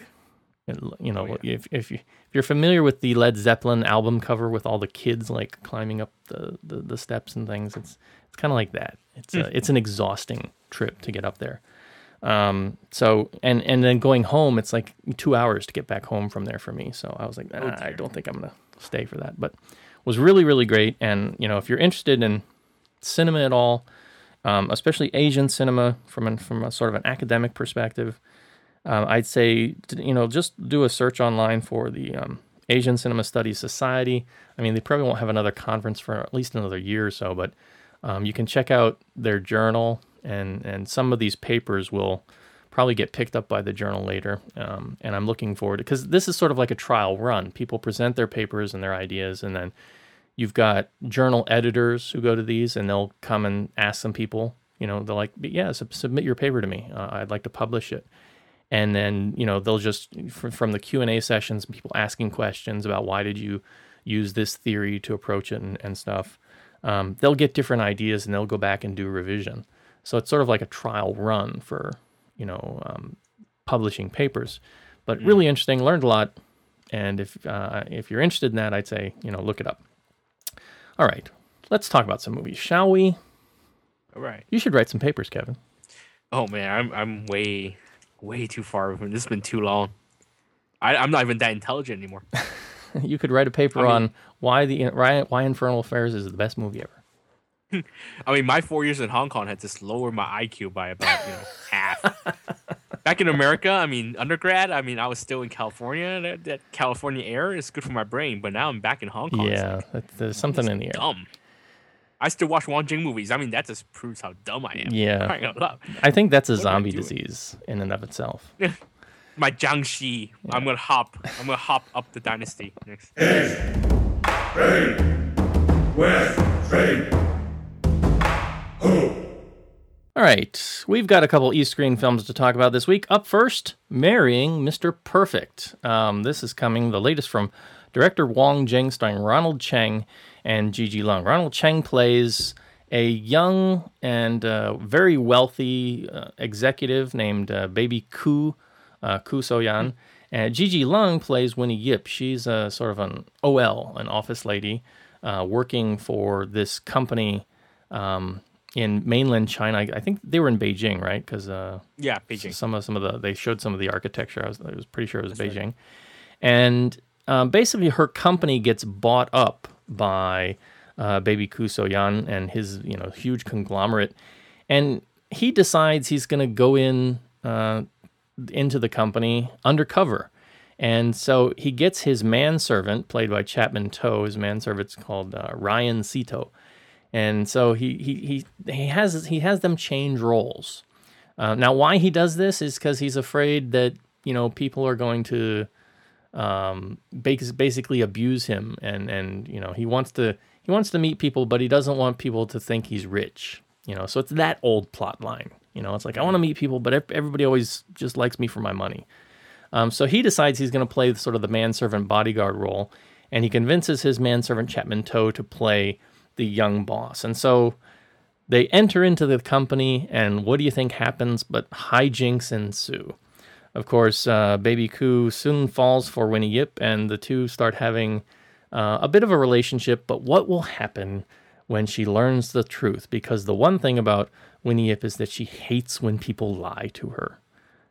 you know, oh, yeah. if, if, you, if you're familiar with the Led Zeppelin album cover with all the kids like climbing up the, the, the steps and things, it's, it's kind of like that. It's, a, hmm. it's an exhausting trip to get up there. Um, so and and then going home, it's like two hours to get back home from there for me. So I was like, oh, I don't think I'm gonna stay for that. But was really really great. And you know, if you're interested in cinema at all, um, especially Asian cinema from an, from a sort of an academic perspective, um, I'd say you know just do a search online for the um, Asian Cinema Studies Society. I mean, they probably won't have another conference for at least another year or so, but um, you can check out their journal, and and some of these papers will probably get picked up by the journal later. Um, and I'm looking forward because this is sort of like a trial run. People present their papers and their ideas, and then you've got journal editors who go to these, and they'll come and ask some people. You know, they're like, "Yeah, sub- submit your paper to me. Uh, I'd like to publish it." And then you know they'll just fr- from the Q and A sessions, people asking questions about why did you use this theory to approach it and, and stuff. Um, they'll get different ideas and they'll go back and do revision. So it's sort of like a trial run for you know um, publishing papers, but really interesting. Learned a lot, and if uh, if you're interested in that, I'd say you know look it up. All right, let's talk about some movies, shall we? All right. You should write some papers, Kevin. Oh man, I'm I'm way way too far from this. Has been too long. I, I'm not even that intelligent anymore. you could write a paper I mean- on why the why, why Infernal Affairs is the best movie ever. I mean, my four years in Hong Kong had just lowered my IQ by about you know half. Back in America, I mean, undergrad, I mean, I was still in California. That, that California air is good for my brain, but now I'm back in Hong Kong. It's yeah, like, that- there's something in the air. dumb. I still watch Wong Jing movies. I mean, that just proves how dumb I am. Yeah. I ain't gonna lie. I think that's a am I zombie disease in and of itself. My jiangshi. I'm gonna hop. I'm gonna hop up the dynasty next. Train. West. Train. All right, we've got a couple East Screen films to talk about this week. Up first, Marrying Mr. Perfect. Um, this is coming, the latest from director Wong Jing, starring Ronald Cheng and Gigi Leung. Ronald Cheng plays a young and uh, very wealthy uh, executive named uh, Baby Ku, uh, Ku So-yan. And Gigi Leung plays Winnie Yip. She's a sort of an OL, an office lady, uh, working for this company um, in mainland China. I, I think they were in Beijing, right? Because uh, Yeah, Beijing. some of some of the they showed some of the architecture. I was, I was pretty sure it was Beijing, and um, basically her company gets bought up by uh, Baby Ku So-yan and his you know huge conglomerate, and he decides he's going to go in uh, into the company undercover. And so he gets his manservant, played by Chapman To. His manservant's called uh, Ryan Sito, and so he he he he has he has them change roles. Uh, now, why he does this is because he's afraid that you know people are going to um, basically abuse him, and and you know he wants to he wants to meet people, but he doesn't want people to think he's rich. You know, so it's that old plot line. You know, it's like I want to meet people, but everybody always just likes me for my money. Um, so he decides he's going to play sort of the manservant bodyguard role, and he convinces his manservant Chapman Toe to play the young boss. And so they enter into the company, and what do you think happens? But hijinks ensue. Of course, uh, Baby Koo soon falls for Winnie Yip, and the two start having uh, a bit of a relationship. But what will happen when she learns the truth? Because the one thing about Winnie Yip is that she hates when people lie to her.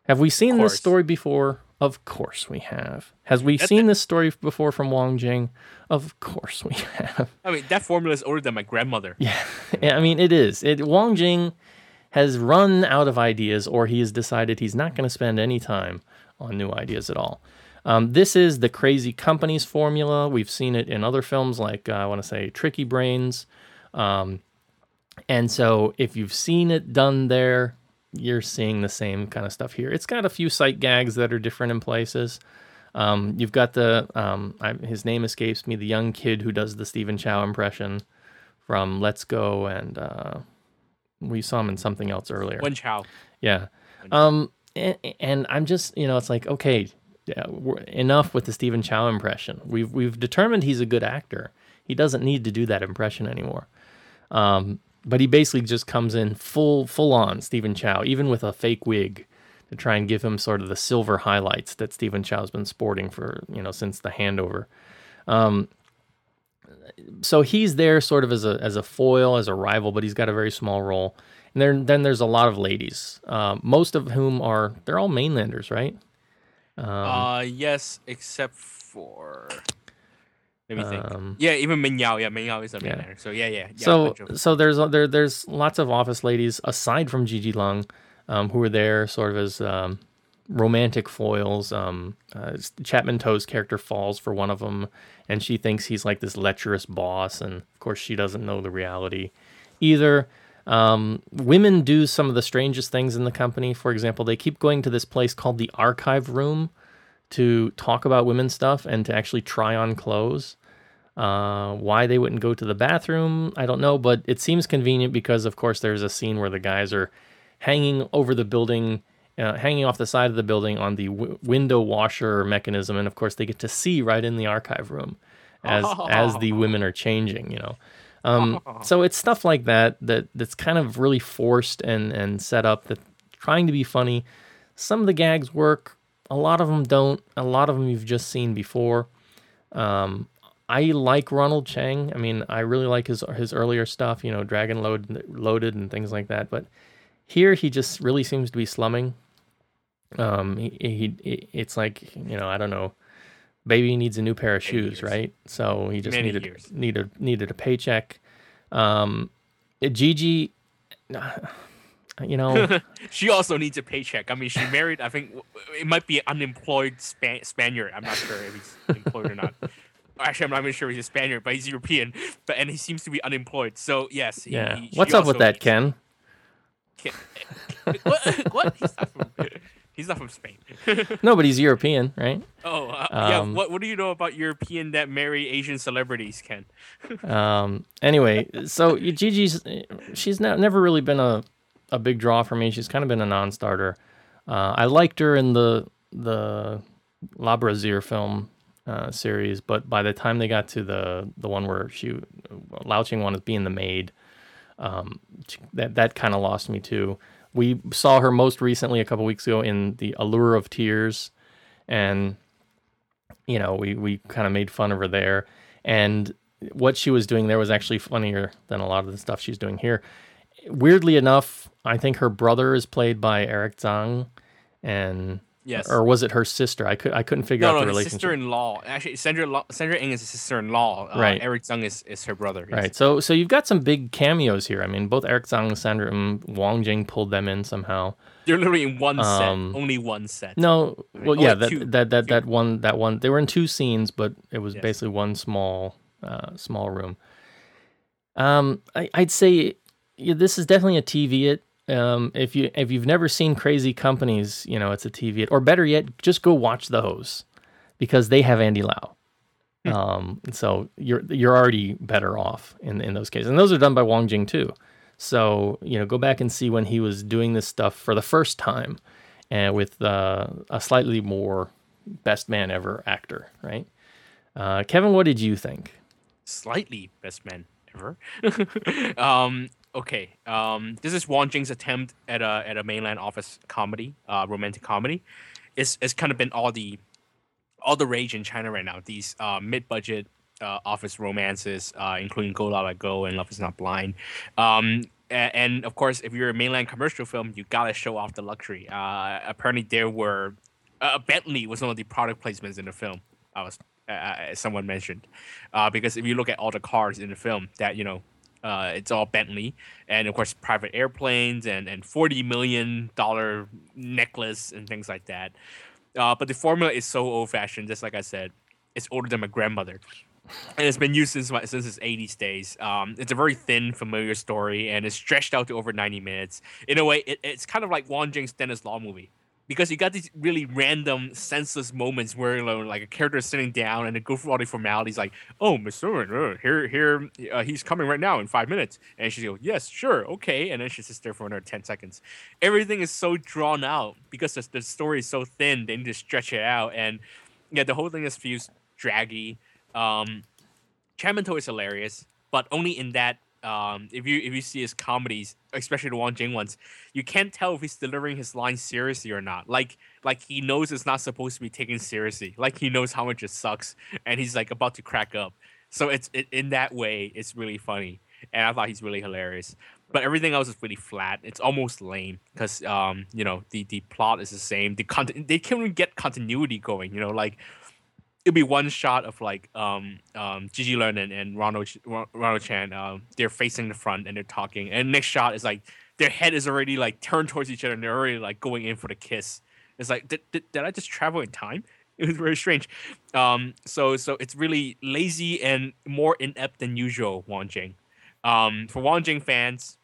Have we seen this story before? Of course we have. Has we seen this story before from Wong Jing? Of course we have. I mean, that formula is older than my grandmother. Yeah, I mean it is. It Wong Jing has run out of ideas, or he has decided he's not going to spend any time on new ideas at all. Um, this is the crazy companies formula. We've seen it in other films, like uh, I want to say Tricky Brains. Um, and so, if you've seen it done there, you're seeing the same kind of stuff here. It's got a few sight gags that are different in places. Um, you've got the um, I, his name escapes me, the young kid who does the Stephen Chow impression from Let's Go, and uh, we saw him in something else earlier. Wen Chow. Yeah. Um, and, and I'm just, you know, it's like, okay, yeah, we're, enough with the Stephen Chow impression. We've we've determined he's a good actor. He doesn't need to do that impression anymore. Um, but he basically just comes in full full on Stephen Chow, even with a fake wig, to try and give him sort of the silver highlights that Stephen Chow's been sporting for you know since the handover. Um, so he's there sort of as a as a foil, as a rival, but he's got a very small role. And then then there's a lot of ladies, uh, most of whom are they're all mainlanders, right? uh, yes, except for. Let me think. Um, yeah, even Min Yao. Yeah, Min Yao is a yeah. mainlander. So yeah, yeah. yeah so so there's there there's lots of office ladies aside from Gigi Leung, um, who are there sort of as um, romantic foils. Um, uh, Chapman To's character falls for one of them, and she thinks he's like this lecherous boss, and of course she doesn't know the reality either. Um, women do some of the strangest things in the company. For example, they keep going to this place called the archive room to talk about women's stuff and to actually try on clothes. Uh, why they wouldn't go to the bathroom, I don't know, but it seems convenient because, of course, there's a scene where the guys are hanging over the building, uh, hanging off the side of the building on the w- window washer mechanism, and of course, they get to see right in the archive room as as the women are changing. You know, um, so it's stuff like that that that's kind of really forced and and set up that trying to be funny. Some of the gags work, a lot of them don't. A lot of them you've just seen before. Um, I like Ronald Cheng. I mean, I really like his his earlier stuff, you know, Dragon Load, Loaded and things like that. But here, he just really seems to be slumming. Um, he, he it's like you know, I don't know, baby needs a new pair of shoes, years. right? So he just Many needed years. needed needed a paycheck. Um, Gigi, you know, She also needs a paycheck. I mean, she married. I think it might be an unemployed Span- Spaniard. I'm not sure if he's employed or not. Actually, I'm not even sure he's a Spaniard, but he's European. But and he seems to be unemployed. So yes. he- yeah. he- What's up with that, needs- Ken? Ken- what? what? He's not from. He's not from Spain. No, but he's European, right? oh, uh, yeah. Um, What What do you know about European that marry Asian celebrities, Ken? Um, anyway, so Gigi's she's not, never really been a, a big draw for me. She's kind of been a non-starter. Uh, I liked her in the the La Brassiere film uh, series, but by the time they got to the the one where she Lau Ching Wan is being the maid, um, that that kind of lost me too. We saw her most recently a couple weeks ago in the Allure of Tears, and you know we we kind of made fun of her there, and what she was doing there was actually funnier than a lot of the stuff she's doing here. Weirdly enough, I think her brother is played by Eric Tsang, and Yes. or was it her sister? I could I couldn't figure No, out no, the relationship. sister-in-law. Actually, Sandra Sandra Ng is a sister-in-law. Uh, Right. Eric Tsang is, is her brother. yes. Right. So so you've got some big cameos here. I mean, both Eric Tsang and Sandra um, Wong Jing pulled them in somehow. They're literally in one Um, set, only one set. No, well, Only yeah, that, two- that that two. that one that one they were in two scenes, but it was Yes. basically one small uh, small room. Um, I, I'd say yeah, this is definitely a TV it. Um, if you if you've never seen Crazy Companies, you know it's a TV it. Or better yet, just go watch those because they have Andy Lau. Hmm. Um, so you're you're already better off in in those cases, and those are done by Wong Jing too. So you know, go back and see when he was doing this stuff for the first time, and with uh, a slightly more best man ever actor, right? Uh, Kevin, what did you think? Slightly best man ever. um, okay. Um, this is Wong Jing's attempt at a at a mainland office comedy, uh, romantic comedy. It's it's kind of been all the all the rage in China right now. These uh, mid budget uh, office romances, uh, including Go La La Go and Love Is Not Blind. Um, a- and, of course, if you're a mainland commercial film, you gotta show off the luxury. Uh, apparently, there were uh, Bentley was one of the product placements in the film. I was as someone mentioned, because if you look at all the cars in the film, that you know. Uh, it's all Bentley, and of course, private airplanes and, and forty million dollar necklace and things like that. Uh, but the formula is so old fashioned, just like I said, it's older than my grandmother. And it's been used since my, since its 80s days. Um, it's a very thin, familiar story, and it's stretched out to over 90 minutes. In a way, it, it's kind of like Wong Jing's Dennis Law movie. Because you got these really random, senseless moments where like a character is sitting down and they go through all the formalities, like, "Oh, Mister, uh, here, here, uh, he's coming right now in five minutes," and she goes, "Yes, sure, okay," and then she sits there for another ten seconds. Everything is so drawn out because the, the story is so thin. They need to stretch it out, and yeah, the whole thing just feels draggy. Um, Chapman Toe is hilarious, but only in that um, if you if you see his comedies, especially the Wong Jing ones, you can't tell if he's delivering his lines seriously or not. Like like he knows it's not supposed to be taken seriously. Like he knows how much it sucks, and he's like about to crack up. So it's it, in that way, it's really funny, and I thought he's really hilarious. But everything else is really flat. It's almost lame because um you know the the plot is the same. The content they can't even get continuity going. You know like it'll be one shot of like um um Gigi Leung and, and Ronald Ronald Cheng um they're facing the front and they're talking and next shot is like their head is already like turned towards each other and they're already like going in for the kiss It's like did, did, did I just travel in time? It was very strange. Um, so so it's really lazy and more inept than usual. Wong Jing. Um, for Wong Jing fans,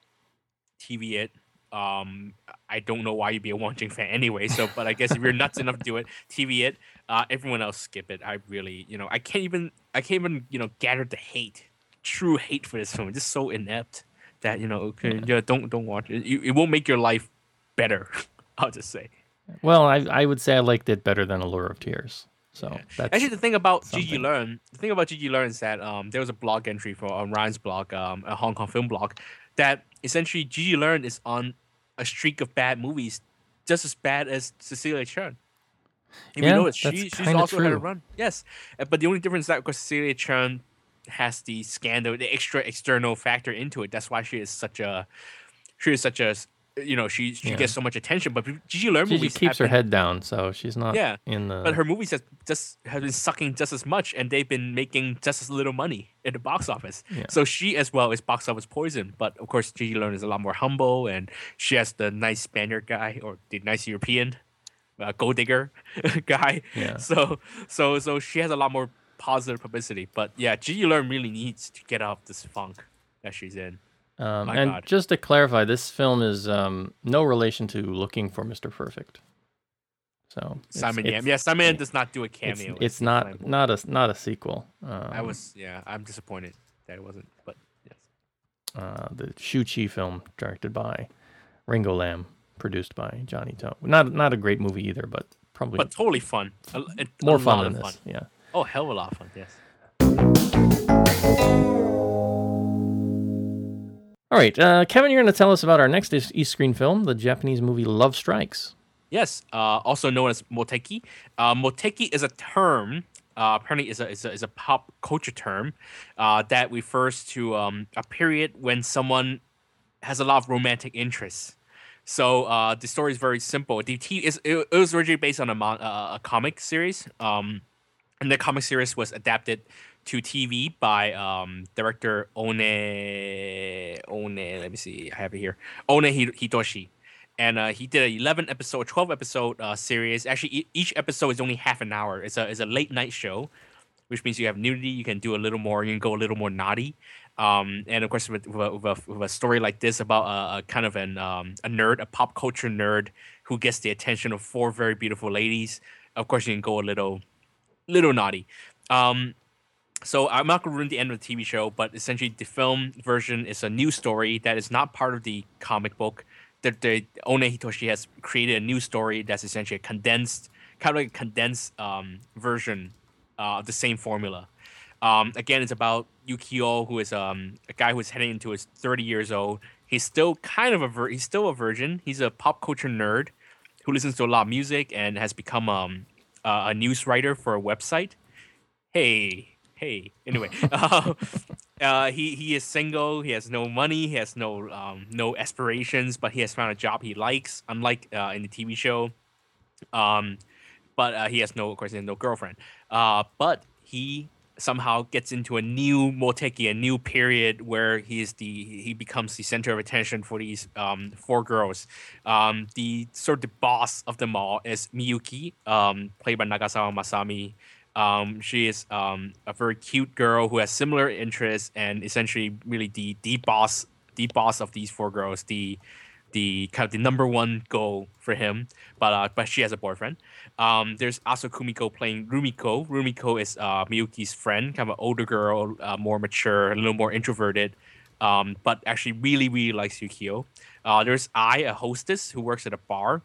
TV it. Um, I don't know why you'd be a Wong Jing fan anyway. So, but I guess if you're nuts enough to do it, TV it. Uh, everyone else skip it. I really, you know, I can't even, I can't even, you know, gather the hate, true hate for this film. It's just so inept that you know, okay, yeah, don't don't watch it. it. It won't make your life better. I'll just say. Well, I I would say I liked it better than Allure of Tears. So Yeah. that's Actually, the thing about Gigi. Leung, the thing about Gigi Leung is that um, there was a blog entry for on Ryan's blog, um, a Hong Kong film blog, that essentially Gigi Leung is on a streak of bad movies, just as bad as Cecilia Cheung. If Yeah, you notice, that's she, she's also had a true. run. Yes, Uh, but the only difference is that because Cecilia Chern has the scandal, the extra external factor into it. That's why she is such a, she is such a, you know, she she Yeah. gets so much attention. But Gigi Leung Gigi movies keeps her been- head down, so she's not Yeah, in the. but her movies has just have been sucking just as much, and they've been making just as little money in the box office. Yeah. So she as well is box office poison. But of course, Gigi Leung is a lot more humble, and she has the nice Spaniard guy or the nice European, uh, gold digger guy. Yeah. So so so she has a lot more positive publicity. But yeah, Gigi Leung really needs to get out of this funk that she's in. Um, and God. just to clarify, this film is um, no relation to Looking for Mr. Perfect. So it's- Simon Yam. Yeah, Simon Yam does not do a cameo. it's in not not a not a sequel. Um, I was yeah. I'm disappointed that it wasn't. But yes. uh, the Shu Qi film directed by Ringo Lam, produced by Johnny To. Not not a great movie either, but probably But totally fun. A, a- more a fun than this. Yeah. Oh, hell of a lot of fun. Yes. All right, uh, Kevin, you're going to tell us about our next East Screen film, the Japanese movie Love Strikes. Yes. Uh, also known as moteki. Uh, moteki is a term. Uh, apparently, is a, is a is a pop culture term uh, that refers to um, a period when someone has a lot of romantic interests. So uh, the story is very simple. The t- is it, it was originally based on a mon- uh, a comic series. Um, and the comic series was adapted to TV by um, director One One. Let me see, I have it here. One Hitoshi, and uh, he did an 11 episode, 12 episode uh, series. Actually, e- each episode is only half an hour. It's a it's a late night show, which means you have nudity. You can do a little more. You can go a little more naughty. Um, and of course, with, with, a, with, a, with a story like this about a, a kind of an um, a nerd, a pop culture nerd who gets the attention of four very beautiful ladies. Of course, you can go a little little naughty. Um, so I'm not going to ruin the end of the TV show, but essentially the film version is a new story that is not part of the comic book. The, the One Hitoshi has created a new story that's essentially a condensed, kind of like a condensed um, version uh, of the same formula. Um, again, it's about Yukio, who is um, a guy who is heading into his 30 years old. He's still kind of a vir- he's still a virgin. He's a pop culture nerd who listens to a lot of music and has become um, uh, a news writer for a website. Hey, hey. Anyway, uh, uh, he he is single. He has no money. He has no um, no aspirations, but he has found a job he likes. Unlike uh, in the TV show, um, but uh, he has no, of course, no girlfriend. Uh, but he somehow gets into a new moteki, a new period where he is the he becomes the center of attention for these um, four girls. Um, the sort of the boss of them all is Miyuki, um, played by Nagasawa Masami. Um, she is um, a very cute girl who has similar interests and essentially really the the boss the boss of these four girls. The the kind of the number one goal for him, but uh, but she has a boyfriend. Um, there's also Kumiko playing Rumiko. Rumiko is uh, Miyuki's friend, kind of an older girl, uh, more mature, a little more introverted, um, but actually really really likes Yukio. Uh, there's I, a hostess who works at a bar,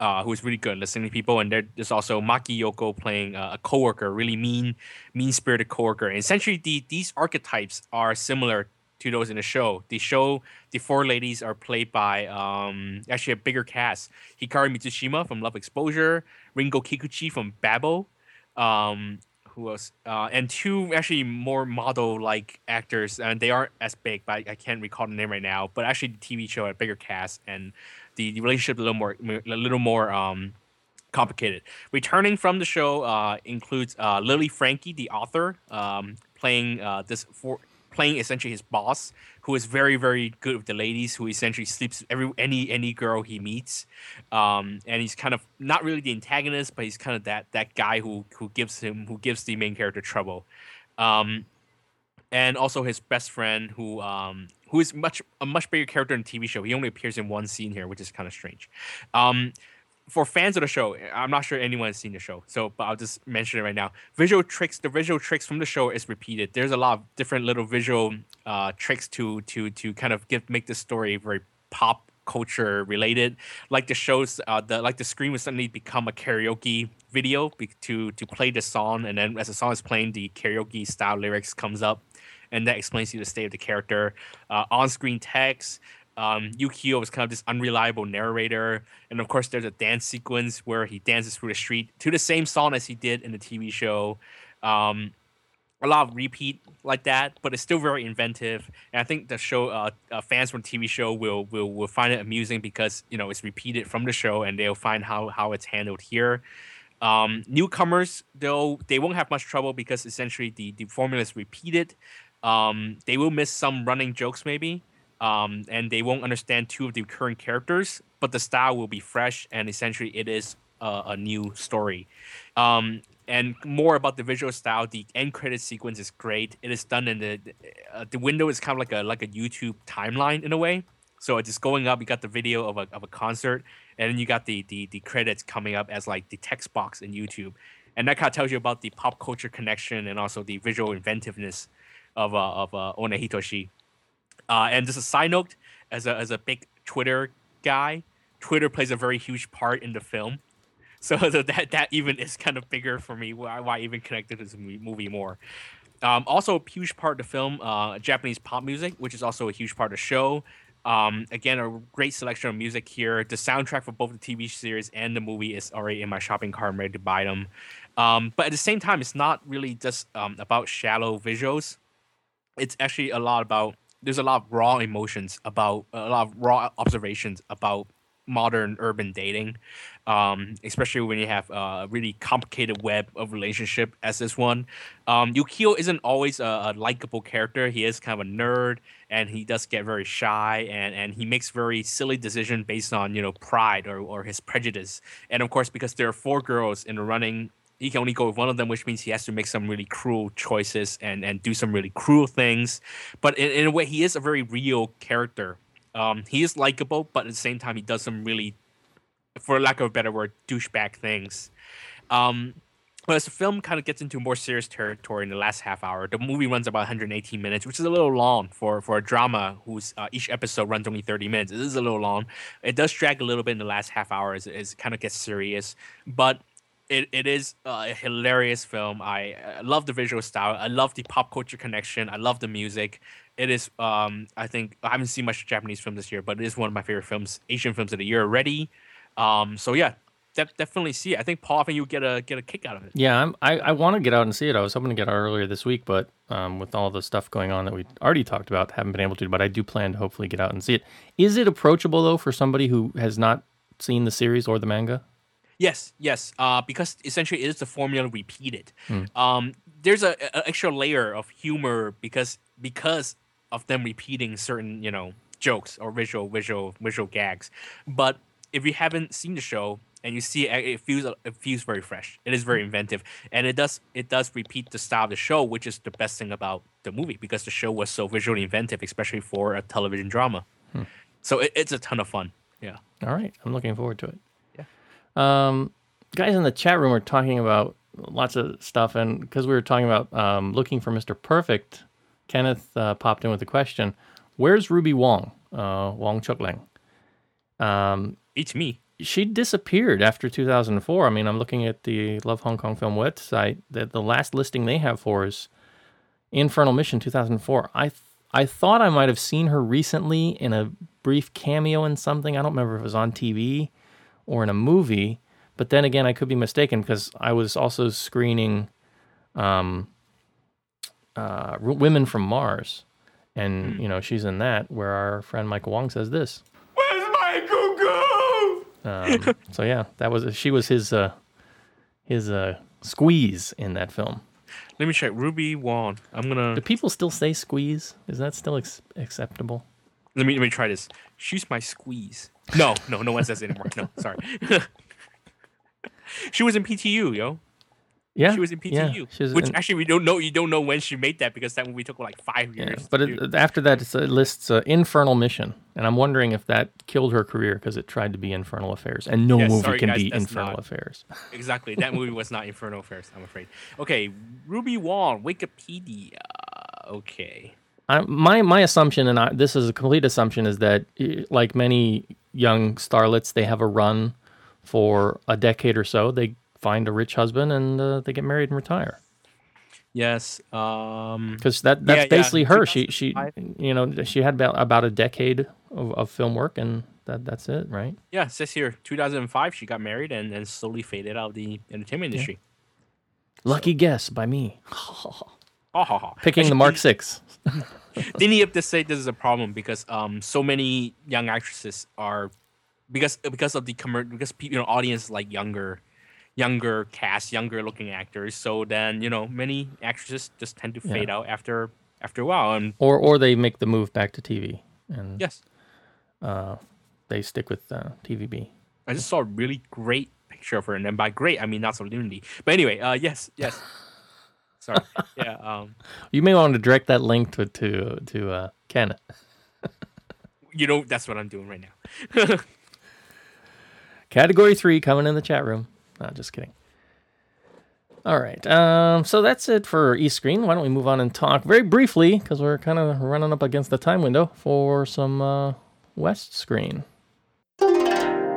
uh, who's really good at listening to people, and there's also Maki Yoko playing uh, a coworker, really mean, mean-spirited coworker. And essentially, the, these archetypes are similar to those in the show. The show, the four ladies are played by um, actually a bigger cast: Hikari Mitsushima from Love Exposure, Rinko Kikuchi from Babel, um, who else? Uh, and two actually more model-like actors, and they aren't as big, but I, I can't recall the name right now. But actually, the TV show had a bigger cast, and the, the relationship a little more, a little more um, complicated. Returning from the show uh, includes uh, Lily Franky, the author, um, playing uh, this for playing essentially his boss, who is very very good with the ladies, who essentially sleeps every any any girl he meets, um, and he's kind of not really the antagonist, but he's kind of that that guy who who gives him who gives the main character trouble. Um, and also his best friend who um who is much a much bigger character in the TV show. He only appears in one scene here, which is kind of strange. Um, for fans of the show, I'm not sure anyone has seen the show, so but I'll just mention it right now. Visual tricks, the visual tricks from the show is repeated. There's a lot of different little visual uh, tricks to to to kind of give make the story very pop culture related. Like the shows, uh, the like the screen will suddenly become a karaoke video be- to to play the song, and then as the song is playing, the karaoke style lyrics comes up and that explains to you the state of the character. Uh, on-screen text. Um, Yukio is kind of this unreliable narrator, and of course, there's a dance sequence where he dances through the street to the same song as he did in the TV show. Um, a lot of repeat like that, but it's still very inventive. And I think the show uh, uh, fans from the TV show will, will will find it amusing because you know it's repeated from the show, and they'll find how how it's handled here. Um, newcomers, though, they won't have much trouble because essentially the the formula is repeated. Um, they will miss some running jokes maybe, um, and they won't understand two of the current characters, but the style will be fresh and essentially it is a, a new story. Um, and more about the visual style, the end credit sequence is great. It is done in the uh, the window is kind of like a like a YouTube timeline in a way. So it's just going up. You got the video of a, of a concert, and then you got the, the the credits coming up as like the text box in YouTube, and that kind of tells you about the pop culture connection and also the visual inventiveness of uh, of uh, One Hitoshi. Uh, and just a side note, as a as a big Twitter guy, Twitter plays a very huge part in the film. So, that that even is kind of bigger for me. Why, why even connected to this movie more? Um, also, a huge part of the film, uh, Japanese pop music, which is also a huge part of the show. Um, again, a great selection of music here. The soundtrack for both the TV series and the movie is already in my shopping cart. I'm ready to buy them. Um, but at the same time, it's not really just um, about shallow visuals it's actually a lot about there's a lot of raw emotions about a lot of raw observations about modern urban dating um, especially when you have a really complicated web of relationship as this one. Um, Yukiyo isn't always a, a likable character. He is kind of a nerd and he does get very shy and, and he makes very silly decisions based on you know pride or, or his prejudice. And of course because there are four girls in the running he can only go with one of them, which means he has to make some really cruel choices and, and do some really cruel things. But in, in a way, he is a very real character. Um, he is likable, but at the same time, he does some really, for lack of a better word, douchebag things. Um, but as the film kind of gets into more serious territory in the last half hour, the movie runs about 118 minutes, which is a little long for, for a drama whose uh, each episode runs only 30 minutes. It is a little long. It does drag a little bit in the last half hour as, as it kind of gets serious. But it, it is a hilarious film. I, I love the visual style. I love the pop culture connection. I love the music. It is, um, I think, I haven't seen much Japanese film this year, but it is one of my favorite films, Asian films of the year already. Um, so yeah, def- definitely see it. I think Paul, I think you get a get a kick out of it. Yeah, I'm, I I want to get out and see it. I was hoping to get out earlier this week, but um, with all the stuff going on that we already talked about, haven't been able to. But I do plan to hopefully get out and see it. Is it approachable though for somebody who has not seen the series or the manga? Yes, yes. Uh, because essentially it is the formula repeated. Um, there's a, a extra layer of humor because because of them repeating certain you know jokes or visual visual visual gags. But if you haven't seen the show and you see it, it feels it feels very fresh. It is very inventive, and it does it does repeat the style of the show, which is the best thing about the movie because the show was so visually inventive, especially for a television drama. So it, it's a ton of fun. Yeah. All right, I'm looking forward to it. Um, guys in the chat room are talking about lots of stuff, and because we were talking about um, looking for Mr. Perfect, Kenneth uh, popped in with a question: Where's Ruby Wong? Uh, Wong Chuk Chukleng. Um, It's me. she disappeared after 2004. I mean, I'm looking at the Love Hong Kong Film website. That the last listing they have for is Infernal Mission 2004. I th- I thought I might have seen her recently in a brief cameo in something. I don't remember if it was on TV or in a movie. But then again, I could be mistaken because I was also screening um, uh, Women from Mars. And, you know, she's in that where our friend Michael Wong says this. Where's my cuckoo? Um, so yeah, that was she was his uh, his uh, squeeze in that film. Let me check. Ruby Wong. I'm gonna Do people still say squeeze? Is that still ex- acceptable? Let me let me try this. She's my squeeze. No, no, no one says it anymore. No, sorry. she was in PTU, yo. Yeah, She was in PTU, yeah, was which in- actually we don't know. You don't know when she made that because that movie took like five yeah, years. but it, after that, it lists uh, Infernal Mission, and I'm wondering if that killed her career because it tried to be Infernal Affairs, and no Yeah, movie sorry, can guys, be Infernal not- Affairs. exactly that movie was not Infernal Affairs. I'm afraid. Okay, Ruby Wong, Wikipedia. Okay. I, my my assumption, and I, this is a complete assumption, is that eh, like many young starlets, they have a run for a decade or so. They find a rich husband and uh, they get married and retire. Yes. Um. Because that that's Yeah, yeah, basically her. She she you know she had about about a decade of, of film work, and that that's it, right? Yeah, it says here 2005 she got married and then slowly faded out of the entertainment industry. Lucky guess by me Ha ha. picking the Mark Six. Didn't have to say this is a problem because um so many young actresses are because because of the commer- because you know audience like younger younger cast younger looking actors so then you know many actresses just tend to fade out after after a while and Or or they make the move back to TV, and yes uh they stick with uh, TVB. I just saw a really great picture of her and then by great I mean not so solemnity but anyway uh yes yes sorry yeah um You may want to direct that link to to to uh, Kenneth. you know that's what I'm doing right now Category three coming in the chat room. No, just kidding. All right. Um, so that's it for East Screen. Why don't we move on and talk very briefly, because we're kind of running up against the time window for some uh, West Screen.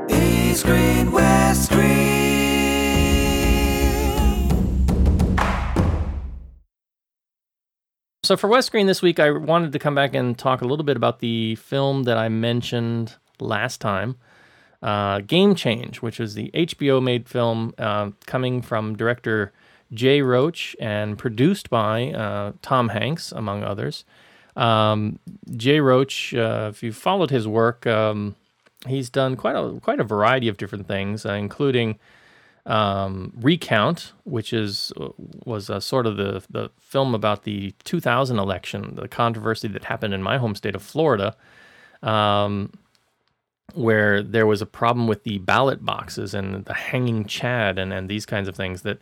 East Green, West Green. So for West Screen this week, I wanted to come back and talk a little bit about the film that I mentioned last time, uh, Game Change, which is the HBO made film uh, coming from director Jay Roach and produced by uh, Tom Hanks, among others. Um, Jay Roach, uh, if you followed his work, um, he's done quite a quite a variety of different things, uh, including um, Recount, which is was uh, sort of the the film about the 2000 election, the controversy that happened in my home state of Florida, um, where there was a problem with the ballot boxes and the hanging Chad and, and these kinds of things that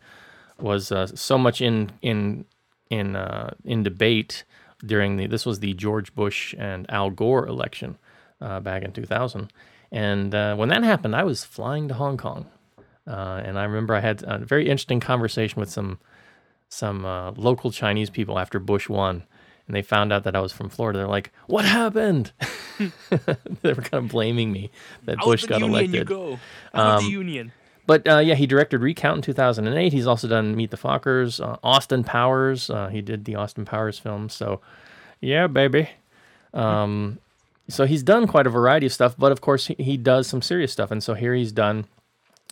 was uh, so much in in in uh, in debate during the this was the George Bush and Al Gore election uh, back in 2000, and uh, when that happened, I was flying to Hong Kong. Uh, and I remember I had a very interesting conversation with some some uh, local Chinese people after Bush won, and they found out that I was from Florida. They're like, "What happened?" they were kind of blaming me that Out Bush got union elected. you go Um, the union But uh, yeah, he directed Recount in 2008. He's also done Meet the Fockers, uh, Austin Powers. Uh, he did the Austin Powers film. So, yeah, baby. Um, so he's done quite a variety of stuff, but of course he, he does some serious stuff. And so here he's done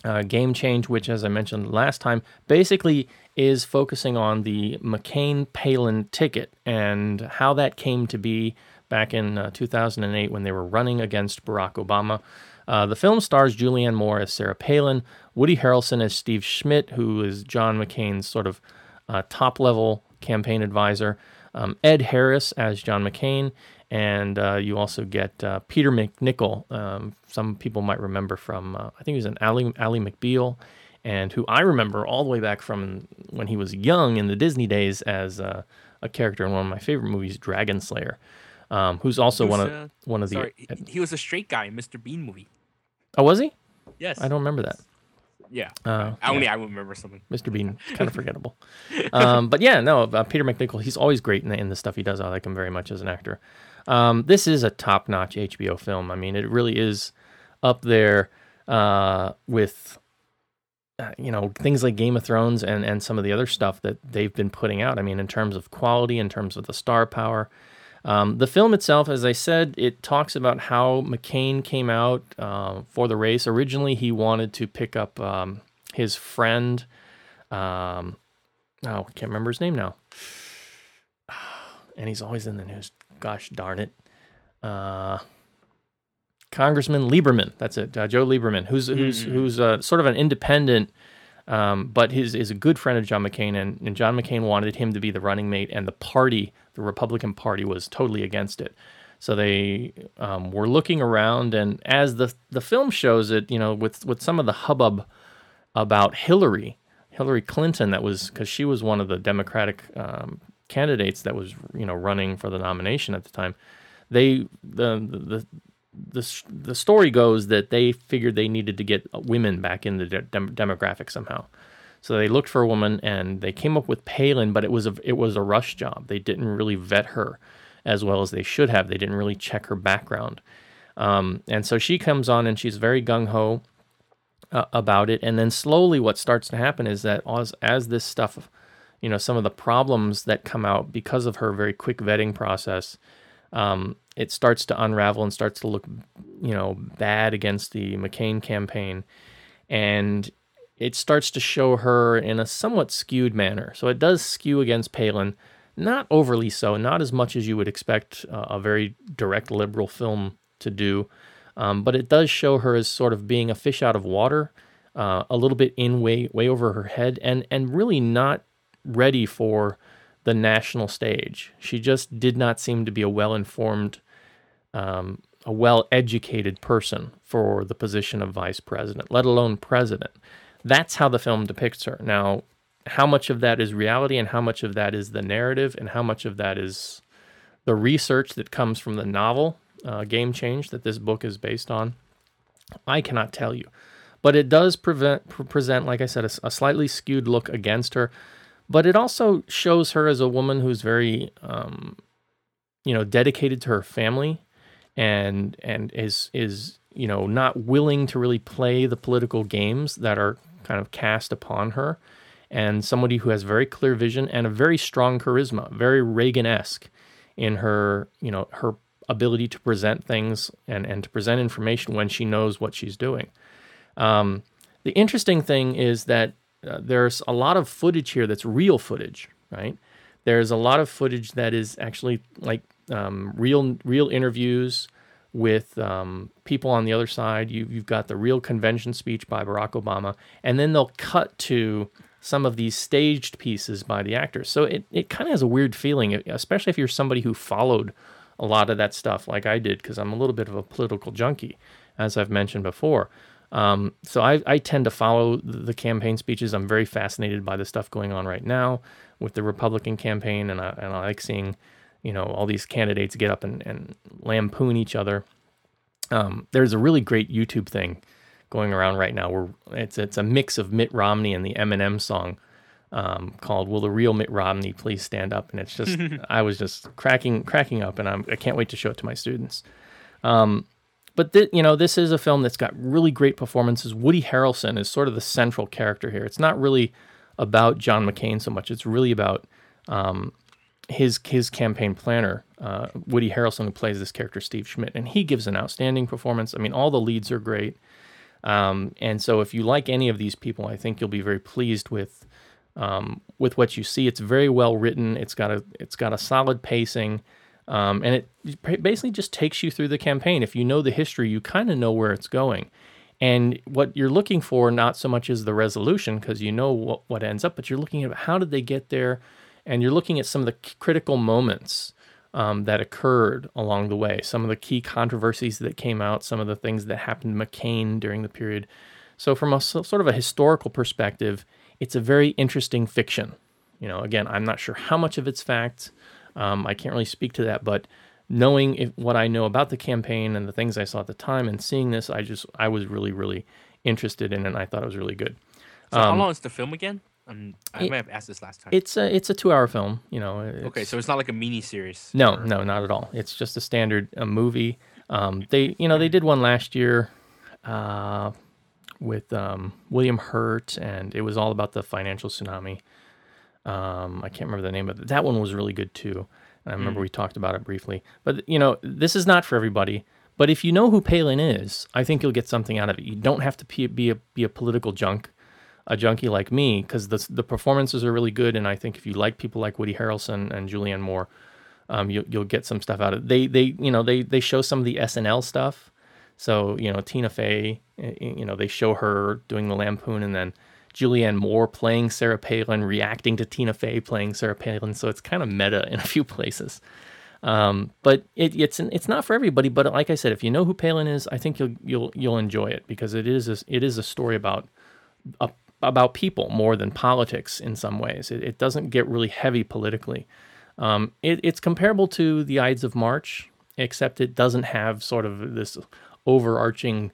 uh, Game Change, which, as I mentioned last time, basically is focusing on the McCain Palin ticket and how that came to be back in uh, 2008 when they were running against Barack Obama. Uh, the film stars Julianne Moore as Sarah Palin, Woody Harrelson as Steve Schmidt, who is John McCain's sort of uh, top level campaign advisor, um, Ed Harris as John McCain, and uh, you also get uh, Peter MacNicol. Um, some people might remember from, uh, I think he was an Ally, Ally McBeal, and who I remember all the way back from when he was young in the Disney days as uh, a character in one of my favorite movies, Dragon Slayer. Um, who's also was, one of uh, one of the sorry he, he was a straight guy in Mr. Bean movie oh was he? yes I don't remember that. yeah Uh, I only I remember something Mr. Bean, kind of forgettable. Um, but yeah, no, uh, Peter MacNicol, he's always great in the, in the stuff he does. I like him very much as an actor. Um, this is a top notch HBO film. I mean, it really is up there uh, with, uh, you know, things like Game of Thrones and, and some of the other stuff that they've been putting out. I mean, in terms of quality, in terms of the star power. Um, the film itself, as I said, it talks about how McCain came out uh, for the race. Originally, he wanted to pick up um, his friend. Um, oh, I can't remember his name now. And he's always in the news. Gosh darn it. Uh, Congressman Lieberman. That's it. Uh, Joe Lieberman, who's who's who's uh, sort of an independent Um, but his is a good friend of John McCain, and, and John McCain wanted him to be the running mate, and the party, the Republican Party, was totally against it. So they um, were looking around, and as the the film shows it, you know, with with some of the hubbub about Hillary, Hillary Clinton, that was because she was one of the Democratic um, candidates that was you know running for the nomination at the time. They the the the, the story goes that they figured they needed to get women back in the de- dem- demographic somehow. So they looked for a woman and they came up with Palin, but it was a it was a rush job. They didn't really vet her as well as they should have. They didn't really check her background. Um, and so she comes on and she's very gung ho uh, about it. And then slowly, what starts to happen is that as, as this stuff, you know, some of the problems that come out because of her very quick vetting process, um, it starts to unravel and starts to look, you know, bad against the McCain campaign. And it starts to show her in a somewhat skewed manner. So it does skew against Palin, not overly so, not as much as you would expect uh, a very direct liberal film to do, um, but it does show her as sort of being a fish out of water, uh, a little bit in way way over her head, and and really not ready for the national stage. She just did not seem to be a well informed, um, a well educated person for the position of vice president, let alone president. That's how the film depicts her. Now, how much of that is reality and how much of that is the narrative and how much of that is the research that comes from the novel uh, Game Change that this book is based on, I cannot tell you. But it does prevent, present, like I said, a, a, slightly skewed look against her. But it also shows her as a woman who's very, um, you know, dedicated to her family, and and is is you know not willing to really play the political games that are kind of cast upon her and somebody who has very clear vision and a very strong charisma, very Reagan-esque in her, you know, her ability to present things and, and to present information when she knows what she's doing. Um, the interesting thing is that uh, there's a lot of footage here that's real footage, right? There's a lot of footage that is actually like um, real real interviews with um, people on the other side. You, you've got the real convention speech by Barack Obama, and then they'll cut to some of these staged pieces by the actors. So it, it kind of has a weird feeling, especially if you're somebody who followed a lot of that stuff like I did, because I'm a little bit of a political junkie, as I've mentioned before. Um, so I, I, tend to follow the campaign speeches. I'm very fascinated by the stuff going on right now with the Republican campaign, and I, and I like seeing, you know, all these candidates get up and, and lampoon each other. Um, there's a really great YouTube thing going around right now where it's it's a mix of Mitt Romney and the Eminem song um, called "Will the Real Mitt Romney Please Stand Up?" And it's just I was just cracking cracking up, and I'm, I can not wait to show it to my students. Um, but th- you know, this is a film that's got really great performances. Woody Harrelson is sort of the central character here. It's not really about John McCain so much. It's really about um, his his campaign planner, uh, Woody Harrelson, who plays this character Steve Schmidt, and he gives an outstanding performance. I mean, all the leads are great. Um, and so, if you like any of these people, I think you'll be very pleased with um, with what you see. It's very well written. It's got a it's got a solid pacing, um, and it basically just takes you through the campaign. If you know the history, you kind of know where it's going. And what you're looking for, not so much is the resolution, because you know what, what ends up, but you're looking at how did they get there, and you're looking at some of the critical moments um, that occurred along the way, some of the key controversies that came out, some of the things that happened to McCain during the period. So, from a sort of a historical perspective, it's a very interesting fiction. You know, again, I'm not sure how much of it's fact. Um, I can't really speak to that, but knowing if, what I know about the campaign and the things I saw at the time and seeing this, I just I was really really interested in it. and I thought it was really good. So, um, how long is the film again? Um, I it, may have asked this last time. It's a it's a two hour film. You know. Okay, so it's not like a mini series. No, or... no, not at all. It's just a standard a movie. Um, they you know they did one last year, uh, with um, William Hurt, and it was all about the financial tsunami. Um, I can't remember the name but. That one was really good too. And I remember mm. we talked about it briefly. But you know, this is not for everybody. But if you know who Palin is, I think you'll get something out of it. You don't have to be a, be a political junk a junkie like me because the the performances are really good, and I think if you like people like Woody Harrelson and Julianne Moore, um, you, you'll get some stuff out of it. They they you know they they show some of the SNL stuff. So you know Tina Fey, you know they show her doing the lampoon, and then Julianne Moore playing Sarah Palin, reacting to Tina Fey playing Sarah Palin. So it's kind of meta in a few places. Um, but it, it's it's not for everybody. But like I said, if you know who Palin is, I think you'll you'll you'll enjoy it because it is a, it is a story about a, about people more than politics in some ways. It, it doesn't get really heavy politically. Um, it, it's comparable to the Ides of March, except it doesn't have sort of this overarching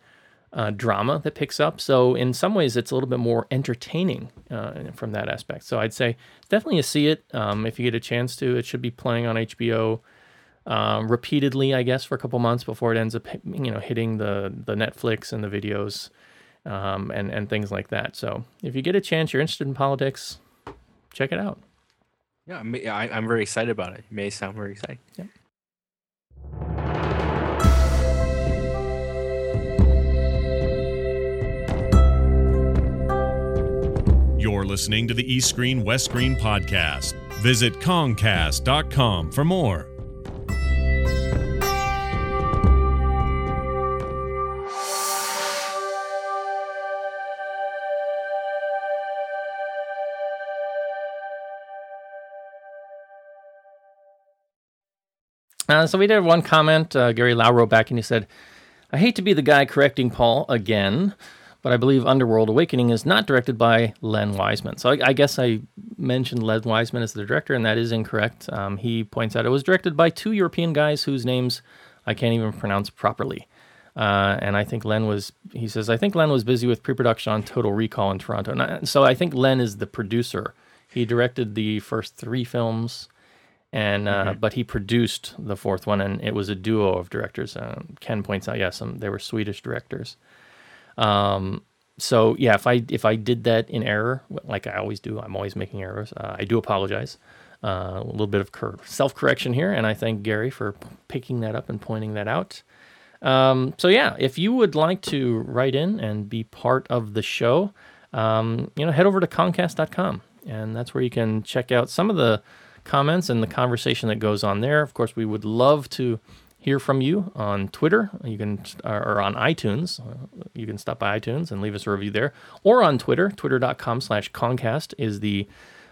uh, drama that picks up. So in some ways, it's a little bit more entertaining uh, from that aspect. So I'd say definitely see it um, if you get a chance to. It should be playing on HBO um, repeatedly, I guess, for a couple months before it ends up, you know, hitting the the Netflix and the videos um, and and things like that. So if you get a chance, you're interested in politics, check it out. Yeah, I'm, I, I'm very excited about it. It may sound very exciting. Yep. You're listening to the East Screen West Screen podcast. Visit Comcast.com for more. Uh, so we did one comment. Uh, Gary Lau wrote back and he said, I hate to be the guy correcting Paul again, but I believe Underworld Awakening is not directed by Len Wiseman. So I, I guess I mentioned Len Wiseman as the director, and that is incorrect. Um, he points out it was directed by two European guys whose names I can't even pronounce properly. Uh, and I think Len was, he says, I think Len was busy with pre production on Total Recall in Toronto. And I, so I think Len is the producer. He directed the first three films and uh, Mm-hmm. but he produced the fourth one, and it was a duo of directors. Um, Ken points out, yes, um, they were Swedish directors. Um, so yeah, if I if I did that in error, like I always do, I'm always making errors. Uh, I do apologize. Uh, a little bit of cur- self correction here, and I thank Gary for p- picking that up and pointing that out. Um, so yeah, if you would like to write in and be part of the show, um, you know, head over to Comcast.com, and that's where you can check out some of the comments and the conversation that goes on there. Of course, we would love to hear from you on Twitter. You can or on iTunes. Uh, You can stop by iTunes and leave us a review there, or on Twitter. Twitter.com/slash Concast is the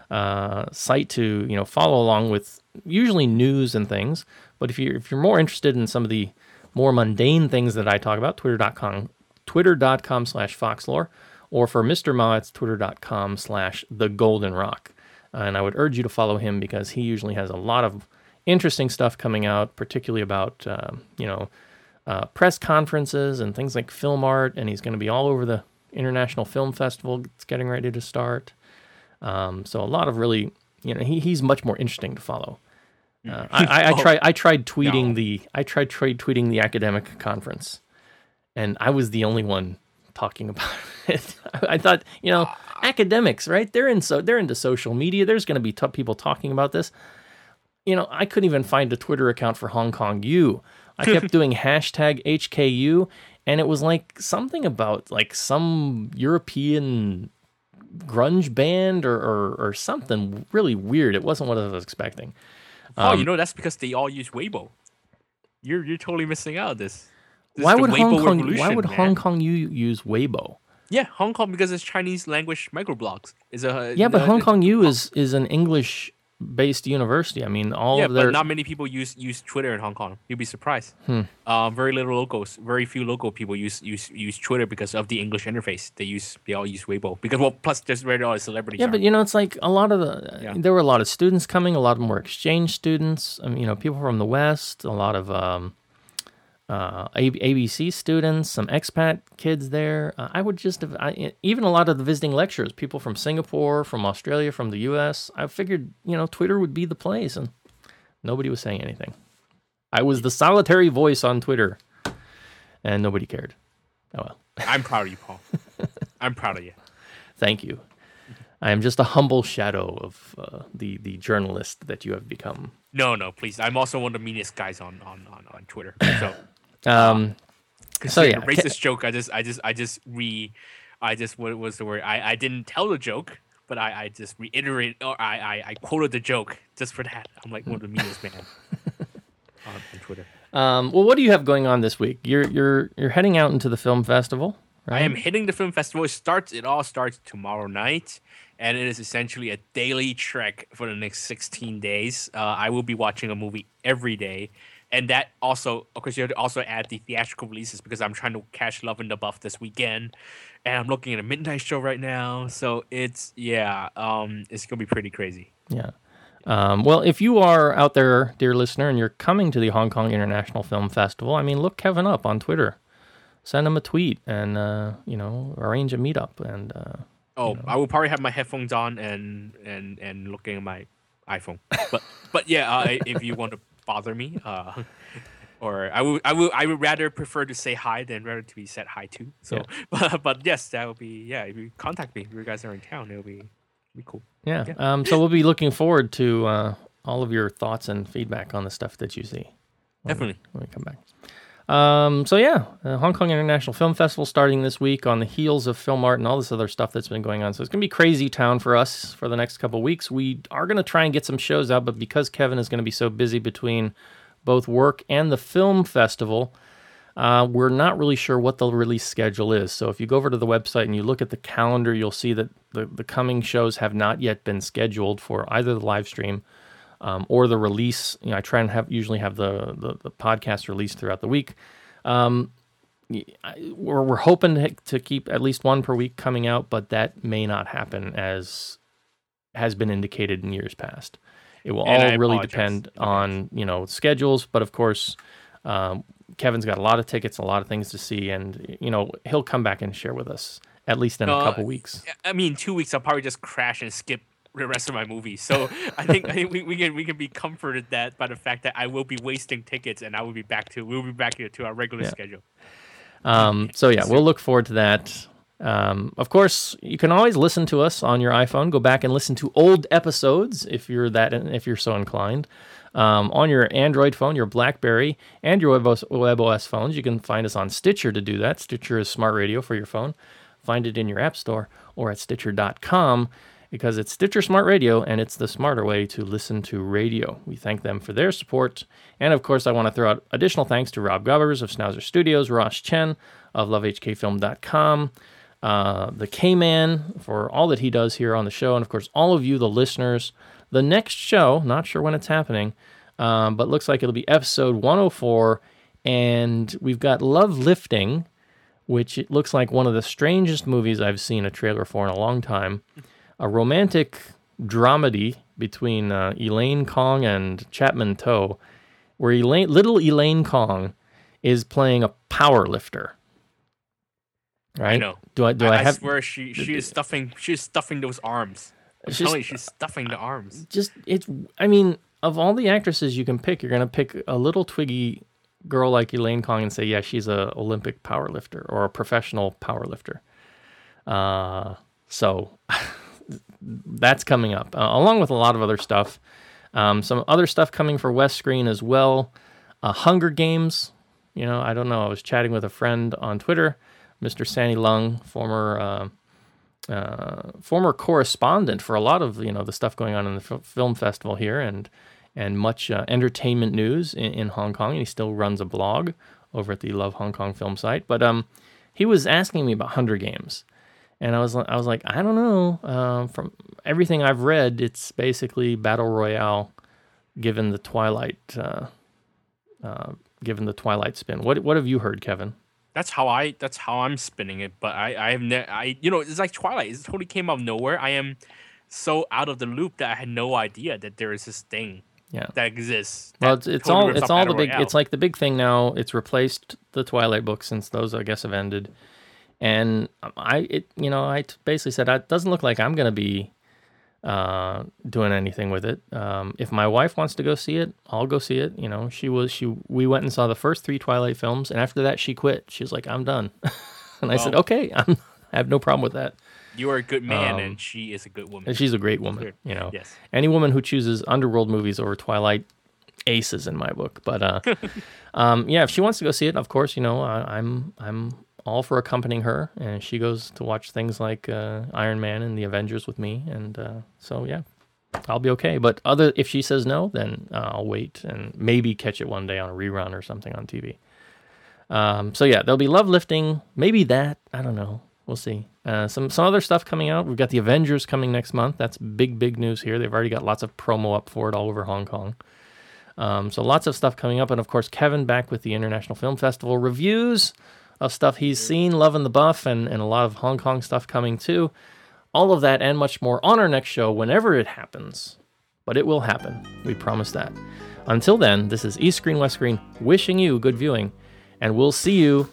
uh, site to you know follow along with usually news and things. But if you're if you're more interested in some of the more mundane things that I talk about, twitter.com twitter.com slash foxlore, or for Mr. Ma, it's twitter.com slash the golden rock. And I would urge you to follow him because he usually has a lot of interesting stuff coming out, particularly about, um, you know, uh, press conferences and things like Film Mart. And he's going to be all over the International Film Festival. It's getting ready to start. Um, so a lot of really, you know, he, he's much more interesting to follow. Uh, I, I, I tried. I tried tweeting No. the. I tried trade tweeting the academic conference, and I was the only one talking about it. I thought, you know, academics, right? They're in so they're into social media. There's going to be t- people talking about this. You know, I couldn't even find a Twitter account for Hong Kong U. I kept doing hashtag HKU, and it was like something about like some European grunge band or, or, or something really weird. It wasn't what I was expecting. oh, Um, you know that's because they all use Weibo. You're you're totally missing out. This. this why would Hong Kong? Why would man. Hong Kong U use Weibo? Yeah, Hong Kong because it's Chinese language microblogs. Is a Yeah, but Hong Kong U is is an English based university. I mean, all Yeah, of their but not many people use use Twitter in Hong Kong. You'd be surprised. Hmm. Um, very little locals, very few local people use use use Twitter because of the English interface. They use they all use Weibo because well, plus there's very a lot of celebrities. Yeah, are. but you know, it's like a lot of the. Yeah. There were a lot of students coming. A lot of them were exchange students. I mean, you know, people from the West. A lot of um, uh, ABC students. Some expat kids there. Uh, I would just have I, even a lot of the visiting lecturers. People from Singapore, from Australia, from the U.S. I figured you know Twitter would be the place, and nobody was saying anything. I was the solitary voice on Twitter, and nobody cared. Oh well. I'm proud of you, Paul. I'm proud of you. Thank you. I am just a humble shadow of uh, the the journalist that you have become. No, no, please. I'm also one of the meanest guys on on on, on Twitter. So, Um, So, yeah, racist joke. I just I just I just re, I just what was the word? I I didn't tell the joke, but I I just reiterate or I I, I quoted the joke just for that. I'm like one of the meanest man on, on Twitter. um, well, what do you have going on this week? You're you're you're heading out into the film festival. right? I am hitting the film festival. It starts. It all starts tomorrow night, and it is essentially a daily trek for the next 16 days. Uh, I will be watching a movie every day, and that also, of course, you have to also add the theatrical releases because I'm trying to catch Love in the Buff this weekend, and I'm looking at a midnight show right now. So it's yeah, um, it's gonna be pretty crazy. Yeah. Um, well, if you are out there, dear listener, and you're coming to the Hong Kong International Film Festival, I mean, look Kevin up on Twitter. Send him a tweet and, uh, you know, arrange a meetup. And uh, Oh, I will probably have my headphones on and and and looking at my iPhone. But but yeah, uh, if you want to bother me, uh, or I would I would I would rather prefer to say hi than rather to be said hi to. So, Yeah. but but yes, that would be yeah. If you contact me, if you guys are in town, it'll be be cool. yeah. Um, so we'll be looking forward to uh, all of your thoughts and feedback on the stuff that you see. Definitely. when we come back. Um, so yeah, uh, Hong Kong International Film Festival starting this week on the heels of Film Mart and all this other stuff that's been going on. So it's gonna be crazy town for us for the next couple weeks. We are gonna try and get some shows out, but because Kevin is gonna be so busy between both work and the film festival, uh, we're not really sure what the release schedule is. So if you go over to the website and you look at the calendar, you'll see that the, the coming shows have not yet been scheduled for either the live stream um, or the release. You know, I try and have usually have the the, the podcast released throughout the week. Um, we're, we're hoping to, to keep at least one per week coming out, but that may not happen as has been indicated in years past. It will And all I really apologize depend on you know schedules, but of course. Um, Kevin's got a lot of tickets, a lot of things to see, and you know he'll come back and share with us at least in a Uh, couple weeks. I mean, two weeks I'll probably just crash and skip the rest of my movie. So I think I think we, we can we can be comforted that by the fact that I will be wasting tickets and I will be back to we'll be back here to our regular Yeah. schedule. Um, so yeah, we'll look forward to that. Um, of course, you can always listen to us on your iPhone. Go back and listen to old episodes if you're that if you're so inclined. Um, on your Android phone, your BlackBerry, and your WebOS, WebOS phones, you can find us on Stitcher to do that. Stitcher is smart radio for your phone. Find it in your App Store or at Stitcher.com because it's Stitcher Smart Radio and it's the smarter way to listen to radio. We thank them for their support. And of course, I want to throw out additional thanks to Rob Govers of Schnauzer Studios, Ross Chen of lovehkfilm.com, uh, the K Man for all that he does here on the show, and of course, all of you, the listeners. The next show, not sure when it's happening, um, but looks like it'll be episode 104. And we've got Love Lifting, which looks like one of the strangest movies I've seen a trailer for in a long time. A romantic dramedy between uh, Elaine Kong and Chapman To, where Elaine, little Elaine Kong is playing a power lifter. Right? I know. Do I do I, I, I have swear she she is stuffing she is stuffing those arms. I'm It's you, she's stuffing the arms. just it's I mean, of all the actresses you can pick, you're gonna pick a little twiggy girl like Elaine Kong and say, yeah, she's a Olympic power lifter or a professional power lifter. Uh, so that's coming up, uh, along with a lot of other stuff. Um, some other stuff coming for West Screen as well. Uh, Hunger Games. You know, I don't know. I was chatting with a friend on Twitter, Mr. Sanney Leung, former uh, uh, former correspondent for a lot of you know the stuff going on in the f- film festival here and and much uh, entertainment news in, in Hong Kong. And he still runs a blog over at the Love Hong Kong film site. But um, he was asking me about Hunger Games, and I was I was like, I don't know. Um, from everything I've read, it's basically battle royale, given the Twilight, uh, uh, given the Twilight spin. What what have you heard, Kevin? That's how I that's how I'm spinning it. But I I have ne- I you know it's like Twilight. It totally came out of nowhere. I am so out of the loop that I had no idea that there is this thing Yeah. that exists. Well, it's, it's totally all it's all the big. Royale. It's like the big thing now. It's replaced the Twilight books since those I guess have ended, and I it you know I basically said it doesn't look like I'm going to be uh, doing anything with it. Um, if my wife wants to go see it, I'll go see it. You know, she was she we went and saw the first three Twilight films, and after that she quit. She was like, I'm done, and I said, okay, I'm, I have no problem with that. you are a good man um, and she is a good woman. And she's a great woman. You know, Yes. any woman who chooses underworld movies over Twilight aces in my book. But uh, um, yeah, if she wants to go see it, of course, you know, I, I'm I'm all for accompanying her, and she goes to watch things like uh, Iron Man and the Avengers with me, and uh, so yeah. I'll be okay, but other if she says no, then uh, I'll wait and maybe catch it one day on a rerun or something on TV. Um, so yeah, there'll be love lifting. Maybe that. I don't know. We'll see. Uh, some some other stuff coming out. We've got the Avengers coming next month. That's big big news here. They've already got lots of promo up for it all over Hong Kong. Um, so lots of stuff coming up, and of course Kevin back with the International Film Festival reviews of stuff he's seen, Love loving the buff, and and a lot of Hong Kong stuff coming too. All of that and much more on our next show whenever it happens. But it will happen. We promise that. Until then, this is East Screen West Screen wishing you good viewing, and we'll see you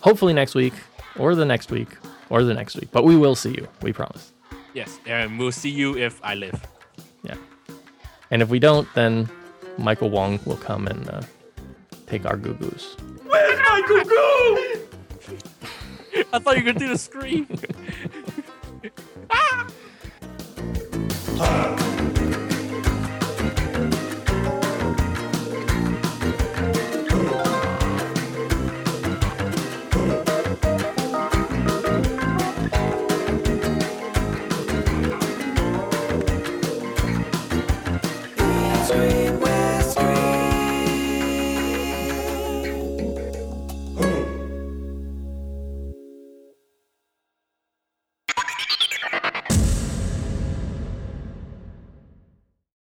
hopefully next week or the next week or the next week. But we will see you. We promise. Yes, and we'll see you if I live. Yeah. And if we don't, then Michael Wong will come and uh, take our goo goos. My cuckoo? I thought you were gonna do the scream. Ah!